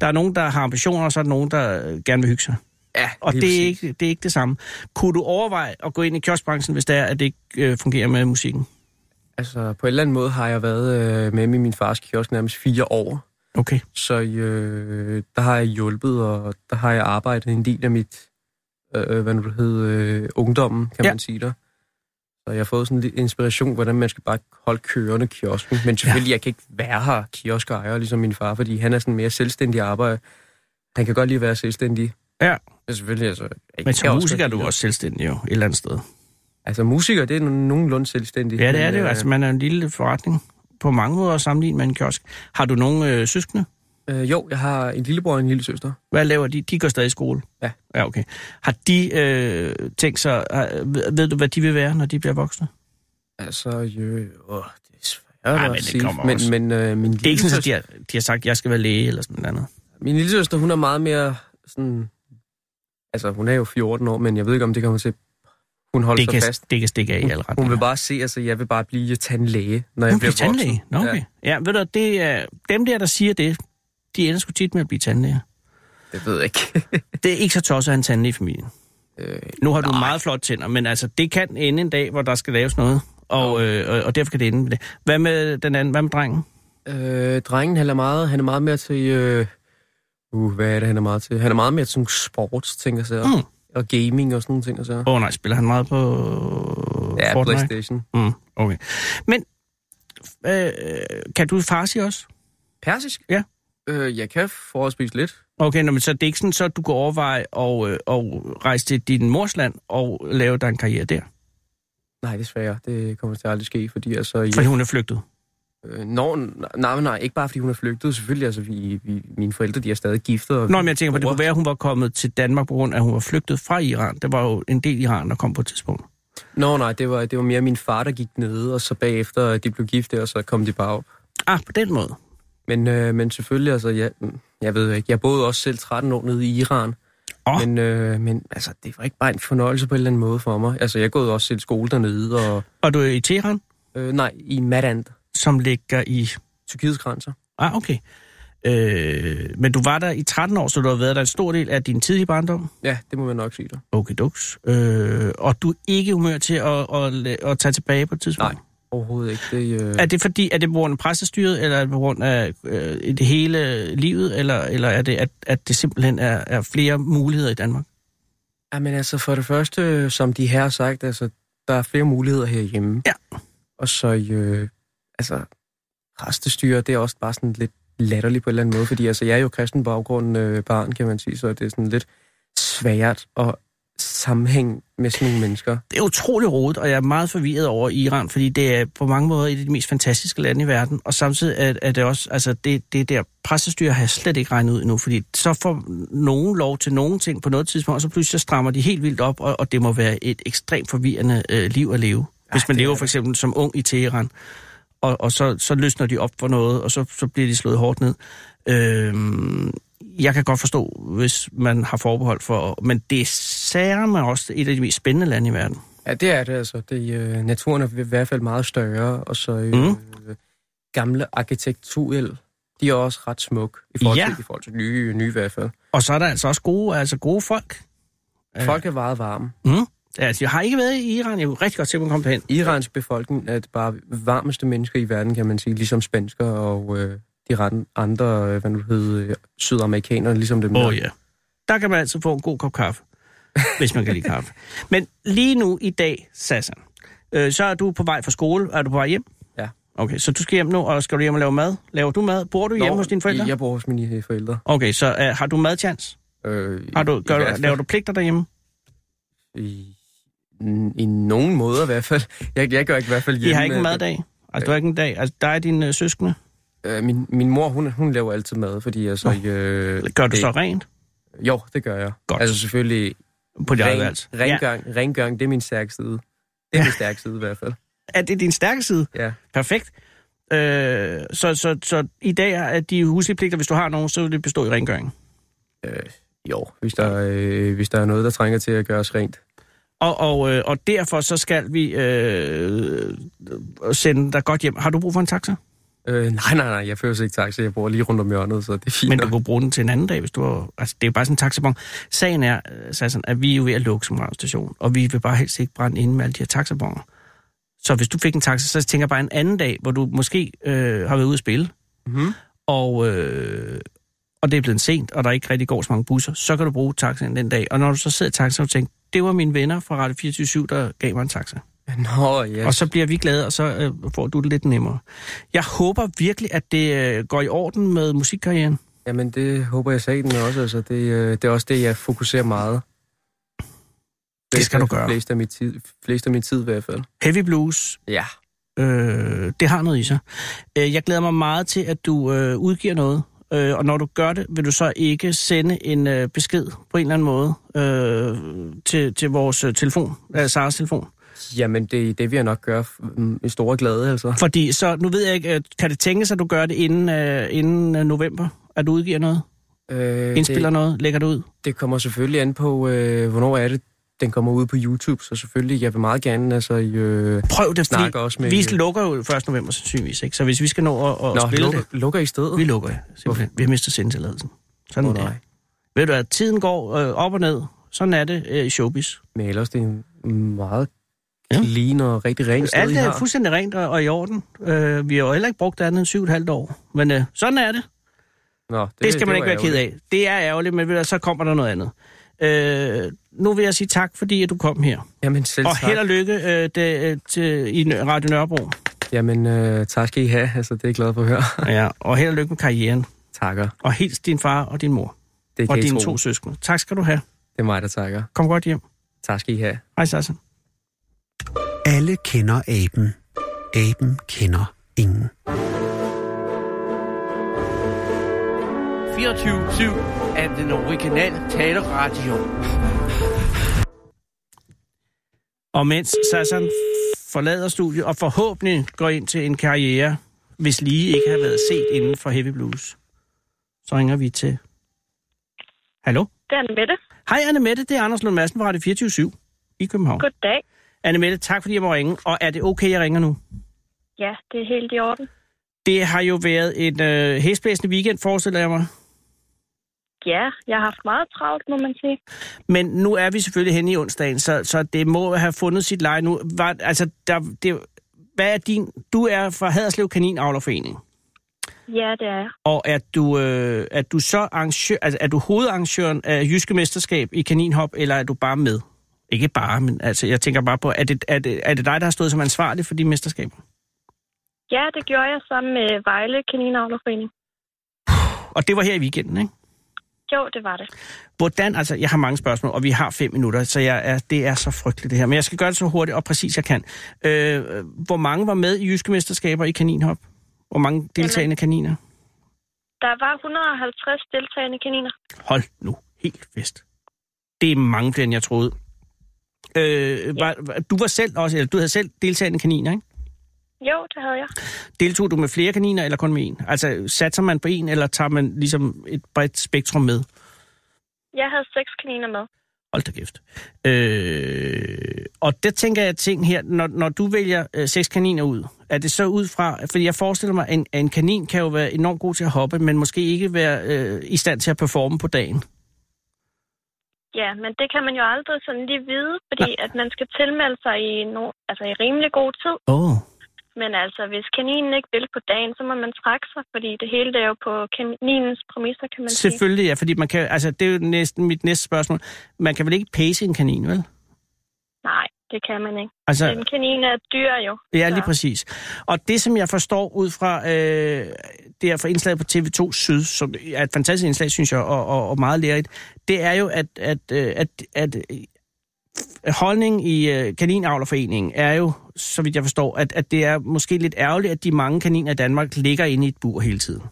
Der er nogen, der har ambitioner, og så er der nogen, der øh, gerne vil hygge sig. Ja, Og det er, ikke, det er ikke det samme. Kunne du overveje at gå ind i kioskbranchen, hvis det er, at det ikke øh, fungerer med musikken? Altså, på en eller anden måde har jeg været øh, med i min fars kiosk nærmest fire år. Okay. Så øh, der har jeg hjulpet, og der har jeg arbejdet en del af mit, øh, hvad nu det hedder, øh, ungdommen, kan ja. man sige der. Så jeg har fået sådan lidt inspiration, hvordan man skal bare holde kørende kiosken. Men selvfølgelig, ja. jeg kan ikke være her kioskejer, ligesom min far, fordi han er sådan mere selvstændig arbejde. Han kan godt lige være selvstændig. Ja. Men selvfølgelig, altså... Men som musiker er du også selvstændig jo, et eller andet sted. Altså, musiker, det er no- nogenlunde selvstændig. Ja, det er det jo. øh, Altså, man er en lille forretning på mange måder sammenlignet med en kiosk. Har du nogle øh, søskende? Øh, jo, jeg har en lillebror og en lille søster. Hvad laver de? De går stadig i skole? Ja. Ja, okay. Har de øh, tænkt sig... Øh, ved, ved du, hvad de vil være, når de bliver voksne? Altså, jo, åh, det er svært Ej, at men det sige. kommer men, også. men øh, min Det er ikke sådan, at de har, de har sagt, at jeg skal være læge eller sådan noget andet. Min lille søster, hun er meget mere sådan... Altså, hun er jo 14 år, men jeg ved ikke, om det kommer til... Hun holder Det sig kan, fast. det kan stikke af i alle Hun retninger. vil bare se, altså, jeg vil bare blive tandlæge, når jeg Hun bliver bliver voksen. tandlæge? Nå, okay. Ja. ja, ved du, det er, dem der, der siger det, de ender sgu tit med at blive tandlæger. Det ved jeg ikke. Det er ikke så tosset at en tandlæge i familien. øh, Nu har du Nej. meget flot tænder, men altså, det kan ende en dag, hvor der skal laves noget. Og, øh, og- og derfor kan det ende med det. Hvad med den anden? Hvad med drengen? øh, drengen, han er meget, han er meget mere til... Øh, uh, hvad er det, han er meget til? Han er meget mere til sådan sports, ting og så. Mm. Og gaming og sådan nogle ting og så. Åh oh, nej, spiller han meget på Ja, Fortnite? Playstation. Mm, okay. Men, øh, kan du farsi også? Persisk? Ja. Øh, jeg kan forholdsvis lidt. Okay, nå, men så det er ikke sådan, så du kan overveje at, øh, at rejse til din mors land og lave dig en karriere der? Nej, desværre. Det kommer til at aldrig ske, fordi altså... Fordi Jeg, hun er flygtet? øh, når, nej, nej, ikke bare fordi hun er flygtet. Selvfølgelig, altså, vi, vi, mine forældre, de er stadig giftet. Og Nå, men jeg tænker på, det kunne være, at hun var kommet til Danmark på grund af, at hun var flygtet fra Iran. Der var jo en del Iran, der kom på et tidspunkt. Nå, nej, det var, det var mere min far, der gik ned, og så bagefter, de blev gift, og så kom de bare op. Ah, på den måde. Men, øh, men selvfølgelig, altså, jeg, jeg ved ikke, jeg boede også selv 13 år nede i Iran. Åh. Men, øh, men altså, det var ikke bare en fornøjelse på en eller anden måde for mig. Altså, jeg gået også selv skole dernede, og Og du er i Teheran, øh, nej, i Madand, som ligger i... Tyrkiets grænser. Ah, okay. Øh, men du var der i 13 år, så du har været der en stor del af din tidlige barndom? Ja, det må man nok sige der. Okay, duks. Øh, og du er ikke humør til at, at, at, at tage tilbage på et tidspunkt? Nej. Overhovedet ikke. Det, øh... Er det fordi, er det på grund af præstestyret, eller er det på grund af øh, det hele livet, eller, eller er det, at, at det simpelthen er, er flere muligheder i Danmark? Jamen altså, for det første, som de her har sagt, altså, der er flere muligheder herhjemme. Ja. Og så, øh, altså, restestyre, det er også bare sådan lidt latterligt på en eller anden måde, fordi altså, jeg er jo kristen baggrund øh, barn, kan man sige, så det er sådan lidt svært at sammenhæng med sådan nogle mennesker. Det er utrolig rodet, og jeg er meget forvirret over Iran, fordi det er på mange måder et af de mest fantastiske lande i verden, og samtidig er, er det også, altså det, det der præstestyre har jeg slet ikke regnet ud endnu, fordi så får nogen lov til nogen ting på noget tidspunkt, og så pludselig så strammer de helt vildt op, og, og det må være et ekstremt forvirrende øh, liv at leve. Hvis man det lever er for eksempel som ung i Teheran, og, og så, så løsner de op for noget, og så, så bliver de slået hårdt ned. Øh, jeg kan godt forstå, hvis man har forbehold for... Men det er særligt også et af de mest spændende lande i verden. Ja, det er det altså. Det, øh, naturen er i hvert fald meget større, og så øh, Mm. gamle arkitekturel, de er også ret smuk i forhold Ja. til, i forhold til nye, nye i hvert fald. Og så er der altså også gode, altså gode folk. Folk er meget varme. Mm. Altså, jeg har ikke været i Iran. Jeg kunne rigtig godt mig at komme derhen. Iransk befolkning er bare varmeste mennesker i verden, kan man sige, ligesom spansker og øh, de ret andre, øh, hvad nu hedder, øh, sydamerikanere, ligesom dem. Åh der. oh, ja. Der kan man altid få en god kop kaffe, hvis man kan lide kaffe. Men lige nu i dag, Sassan, øh, så er du på vej fra skole. Er du på vej hjem? Ja. Okay, så du skal hjem nu, og skal du hjem og lave mad? Laver du mad? Bor du hjemme hos dine forældre? Jeg bor hos mine øh, forældre. Okay, så øh, har du madchance? Øh, Har du, i gør, du, laver du pligter derhjemme? I, I nogen måder i hvert fald. Jeg, jeg gør ikke i hvert fald I hjemme. har ikke en maddag? Altså, du har ikke en dag? Altså, der er dine øh, søskende. Øh, min, min mor, hun, hun laver altid mad, fordi altså... Nå. Øh, Gør du det- så rent Jo, det gør jeg. Godt. Altså selvfølgelig... på eget ren, værelse? rengøring, ja. rengøring, det er min stærke side. Det er min stærke side i hvert fald. Er det din stærke side? Ja. Perfekt. Øh, så, så, så i dag er de husligpligter, hvis du har nogen, så vil det bestå i rengøring. Øh, jo, hvis der, øh, hvis der er noget, der trænger til at gøres rent. Og, og, øh, og derfor så skal vi øh, sende dig godt hjem. Har du brug for en taxa? Øh, nej, nej, nej, jeg fører ikke taxa. Jeg bor lige rundt om hjørnet, så det er fint. Men du kunne bruge den til en anden dag, hvis du var... Altså, det er jo bare sådan en taxabon. Sagen er, øh, Sassan, at vi er jo ved at lukke som radiostation, og vi vil bare helst ikke brænde inde med alle de her taxabonger. Så hvis du fik en taxa, så tænker jeg bare en anden dag, hvor du måske øh, har været ude at spille, Mhm. og, øh, og det er blevet sent, og der ikke rigtig går så mange busser, så kan du bruge taxaen den dag. Og når du så sidder i taxa, så tænker det var mine venner fra Radio 24 der gav mig en taxa. Nå, ja. Og så bliver vi glade, og så øh, får du det lidt nemmere. Jeg håber virkelig, at det øh, går i orden med musikkarrieren. Jamen, det håber jeg den også. Altså, det, øh, det er også det, jeg fokuserer meget. Det skal du gøre. Flest af min tid, flest af min tid i hvert fald. Heavy blues, Ja. øh, det har noget i sig. Øh, jeg glæder mig meget til, at du øh, udgiver noget. Øh, og når du gør det, vil du så ikke sende en øh, besked på en eller anden måde øh, til, til vores øh, telefon, øh, Saras telefon. Jamen, det, det vil jeg nok gøre i store glæde, altså. Fordi så, nu ved jeg ikke, øh, kan det tænkes, at du gør det inden, øh, inden øh, november, at du udgiver noget? Øh, Indspiller det, noget? Lægger det ud? det kommer selvfølgelig an på, øh, hvornår er det, den kommer ud på YouTube. Så selvfølgelig, jeg vil meget gerne altså, øh, Prøv det, snakke også med... vi lukker jo 1. november sandsynligvis, ikke? Så hvis vi skal nå at, at Nå, spille lukker, det, lukker I stedet? vi lukker, simpelthen. Vi har mistet sendetilladelsen. Sådan oh, nej. det. Ved du at tiden går øh, op og ned. Sådan er det øh, i showbiz. Men ellers, det er en meget Ja. clean og rigtig ren sted, Alt er fuldstændig rent og, og i orden. Øh, vi har jo heller ikke brugt andet end syv og et halvt år. Men øh, sådan er det. Nå, det, Det skal man var ikke være ked ærgerligt. af. Det er ærgerligt, men ved så kommer der noget andet. Øh, nu vil jeg sige tak, fordi at du kom her. Jamen, selv Og tak. held og lykke øh, det, øh, til, i Radio Nørrebro. Jamen, øh, tak skal I have. Altså, det er jeg glad for at høre. Ja, og held og lykke med karrieren. Takker. Og hils din far og din mor. Det Og kan I dine tro. to søskende. Tak skal du have. Det er mig, der takker. Kom godt hjem. Tak skal I have. Hej, Sassan. Alle kender aben. Aben kender ingen. 24-7 er den originale taleradio. Og mens Sassan forlader studiet og forhåbentlig går ind til en karriere, hvis lige ikke har været set inden for Heavy Blues, så ringer vi til... Hallo? Det er Mette. Hej Anne Mette, det er Anders Lund Madsen fra Radio 24 i København. Goddag. Anne Mette, tak fordi jeg må ringe. Og er det okay, jeg ringer nu? Ja, det er helt i orden. Det har jo været en øh, hæsblæsende weekend, forestiller jeg mig. Ja, jeg har haft meget travlt, må man sige. Men nu er vi selvfølgelig henne i onsdagen, så, så det må have fundet sit leje nu. Var, altså, der, det, hvad er din... Du er fra Haderslev Kaninavlerforening. Ja, det er jeg. Og er du, øh, er du så arrangør, altså, er du hovedarrangøren af Jyske Mesterskab i kaninhop, eller er du bare med? Ikke bare, men altså, jeg tænker bare på, er det, er, det, er det dig, der har stået som ansvarlig for de mesterskaber? Ja, det gjorde jeg sammen med Vejle Kaninavlerforening. Og det var her i weekenden, ikke? Jo, det var det. Hvordan, altså, jeg har mange spørgsmål, og vi har fem minutter, så jeg er, det er så frygteligt det her. Men jeg skal gøre det så hurtigt og præcis jeg kan. Øh, hvor mange var med i Jyske Mesterskaber i kaninhop? Hvor mange deltagende kaniner? Der var 150 deltagende kaniner. Hold nu helt fest. Det er mange flere, end jeg troede. Øh, var, var- du var selv også, eller du havde selv deltagende kaniner, ikke? Jo, det havde jeg. Deltog du med flere kaniner, eller kun med en? Altså, satser man på en, eller tager man ligesom et bredt spektrum med? Jeg havde seks kaniner med. Hold da kæft. Øh, og det tænker jeg ting her, når, når du vælger øh, seks kaniner ud, er det så ud fra, fordi jeg forestiller mig, at en, en kanin kan jo være enormt god til at hoppe, men måske ikke være øh, i stand til at performe på dagen. Ja, men det kan man jo aldrig sådan lige vide, fordi Nej. at man skal tilmelde sig i, no, altså i rimelig god tid. Oh. Men altså, hvis kaninen ikke vil på dagen, så må man trække sig, fordi det hele det er jo på kaninens præmisser, kan man sige. Selvfølgelig, ja, fordi man kan, altså det er jo næsten mit næste spørgsmål. Man kan vel ikke pace en kanin, vel? Det kan man ikke. Altså- En kanin er et dyr jo. Ja, så- lige præcis. Og det, som jeg forstår ud fra øh, det her fra indslaget på TV2 Syd, som er et fantastisk indslag, synes jeg, og, og, og meget lærerigt, det er jo, at, at, øh, at, at øh, holdningen i øh, Kaninavlerforeningen er jo, så vidt jeg forstår, at, at det er måske lidt ærgerligt, at de mange kaniner i Danmark ligger inde i et bur hele tiden.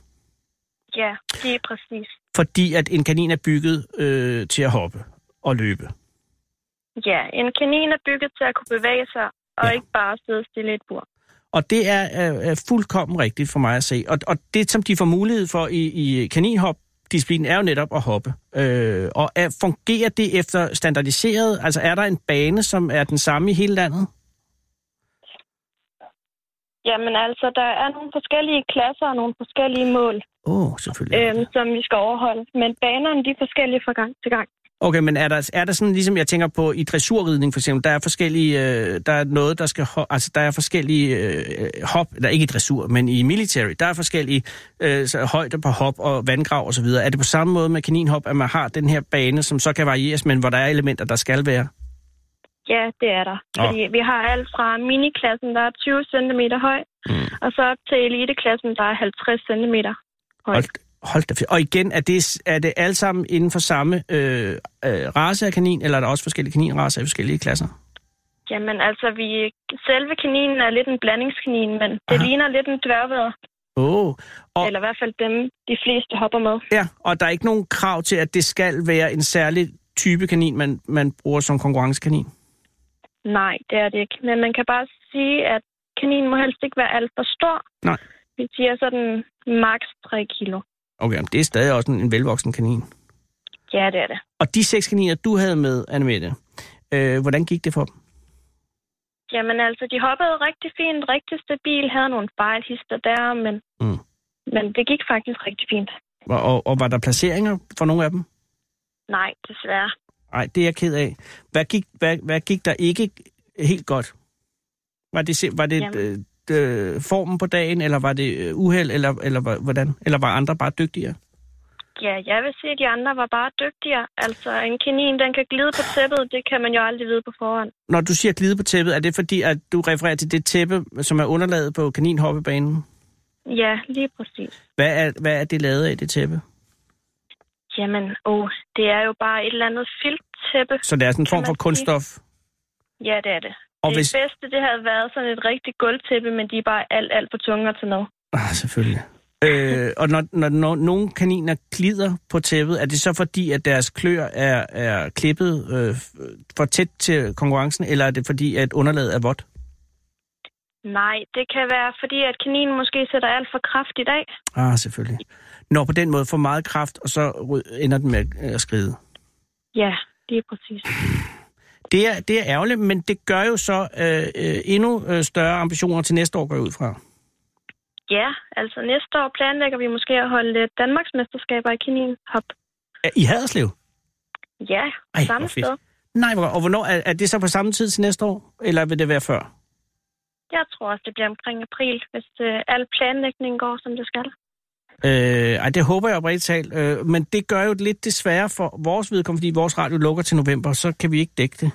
Ja, det er præcis. Fordi at en kanin er bygget øh, til at hoppe og løbe. Ja, en kanin er bygget til at kunne bevæge sig, og Ja. ikke bare sidde stille i et bur. Og det er, er, er fuldkommen rigtigt for mig at se. Og, og det, som de får mulighed for i, i kaninhop-disciplinen, er jo netop at hoppe. Øh, og er, fungerer det efter standardiseret? Altså er der en bane, som er den samme i hele landet? Jamen altså, der er nogle forskellige klasser og nogle forskellige mål, oh, selvfølgelig. øhm, som vi skal overholde. Men banerne, de er forskellige fra gang til gang. Okay, men er der, er der sådan, ligesom jeg tænker på i dressurridning for eksempel, der er forskellige, øh, der er noget, der skal, altså der er forskellige øh, hop, eller ikke i dressur, men i military, der er forskellige øh, så højder på hop og vandgrav og så videre. Er det på samme måde med kaninhop, at man har den her bane, som så kan varieres, men hvor der er elementer, der skal være? Ja, det er der. Nå. Fordi vi har alt fra miniklassen, der er 20 cm høj, Mm. og så op til eliteklassen, der er 50 cm høj. Hold, hold da. Og igen, er det, er det alle sammen inden for samme øh, øh, race af kanin, eller er der også forskellige kaninracer i forskellige klasser? Jamen altså, vi, selve kaninen er lidt en blandingskanin, men det Aha. ligner lidt en dværgvæder. Oh. og, Eller i hvert fald dem, de fleste hopper med. ja, og der er ikke nogen krav til, at det skal være en særlig type kanin, man, man bruger som konkurrencekanin? Nej, det er det ikke. Men man kan bare sige, at kaninen må helst ikke være alt for stor. Nej. Vi siger sådan maks 3 kilo. Okay, men det er stadig også en, en velvoksen kanin. Ja, det er det. Og de seks kaniner, du havde med, Annemette, øh, hvordan gik det for dem? Jamen altså, de hoppede rigtig fint, rigtig stabil, havde nogle fejlhister der, men, Mm. men det gik faktisk rigtig fint. Og, og, og var der placeringer for nogle af dem? Nej, desværre. Nej, det er jeg ked af. Hvad gik, hvad, hvad gik der ikke helt godt? Var det, var det øh, formen på dagen, eller var det øh, uheld, eller, eller hvordan? Eller var andre bare dygtigere? Ja, jeg vil sige, at de andre var bare dygtigere. Altså, en kanin, den kan glide på tæppet, det kan man jo aldrig vide på forhånd. Når du siger glide på tæppet, er det fordi, at du refererer til det tæppe, som er underlaget på kaninhoppebanen? Ja, lige præcis. Hvad er, hvad er det lavet af, det tæppe? Jamen, åh, det er jo bare et eller andet filttæppe. Så det er sådan en form for sige. kunststof? Ja, det er det. Og det hvis- bedste, det havde været sådan et rigtigt gulvtæppe, men de er bare alt, alt for tunge at tage med. Ah, selvfølgelig. Øh, og når, når, når nogle kaniner glider på tæppet, er det så fordi, at deres klør er, er klippet øh, for tæt til konkurrencen, eller er det fordi, at underlaget er vådt? Nej, det kan være, fordi at kaninen måske sætter alt for kraftigt af. Ah, selvfølgelig. Når på den måde får meget kraft, og så ender den med at- skride. Ja, lige præcis. Det er, det er ærgerligt, men det gør jo så øh, øh, endnu øh, større ambitioner til næste år, går ud fra. Ja, altså næste år planlægger vi måske at holde Danmarks mesterskaber i kaninhop. I Haderslev? Ja, Ej, samme sted. Nej, hvor og hvornår er, er det så på samme tid til næste år, eller vil det være før? Jeg tror også, det bliver omkring april, hvis øh, al planlægning går, som det skal. Øh, ej, det håber jeg oprigtigt talt. Øh, men det gør jo lidt desværre for vores vedkommende, fordi vores radio lukker til november, så kan vi ikke dække det.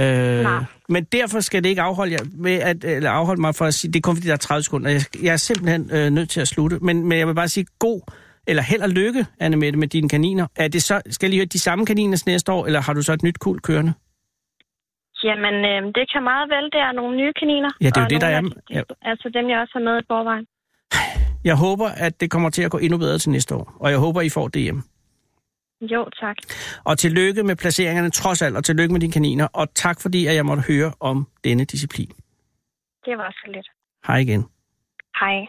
Øh, Nej. men derfor skal det ikke afholde, jer med at, eller afholde mig for at sige, det er kun fordi, der er 30 sekunder. Jeg, jeg er simpelthen øh, nødt til at slutte. Men, men jeg vil bare sige god, eller held og lykke, Anne Mette, med dine kaniner. Er det så, skal jeg lige høre de samme kaniner næste år, eller har du så et nyt kul kørende? Jamen, øh, det kan meget vel. Det er nogle nye kaniner. Ja, det er jo det, der er- de- Altså dem, jeg også har med i forvejen. Jeg håber, at det kommer til at gå endnu bedre til næste år, og jeg håber, I får det hjem. Jo, tak. Og tillykke med placeringerne trods alt, og tillykke med dine kaniner, og tak fordi, at jeg måtte høre om denne disciplin. Det var så lidt. Hej igen. Hej.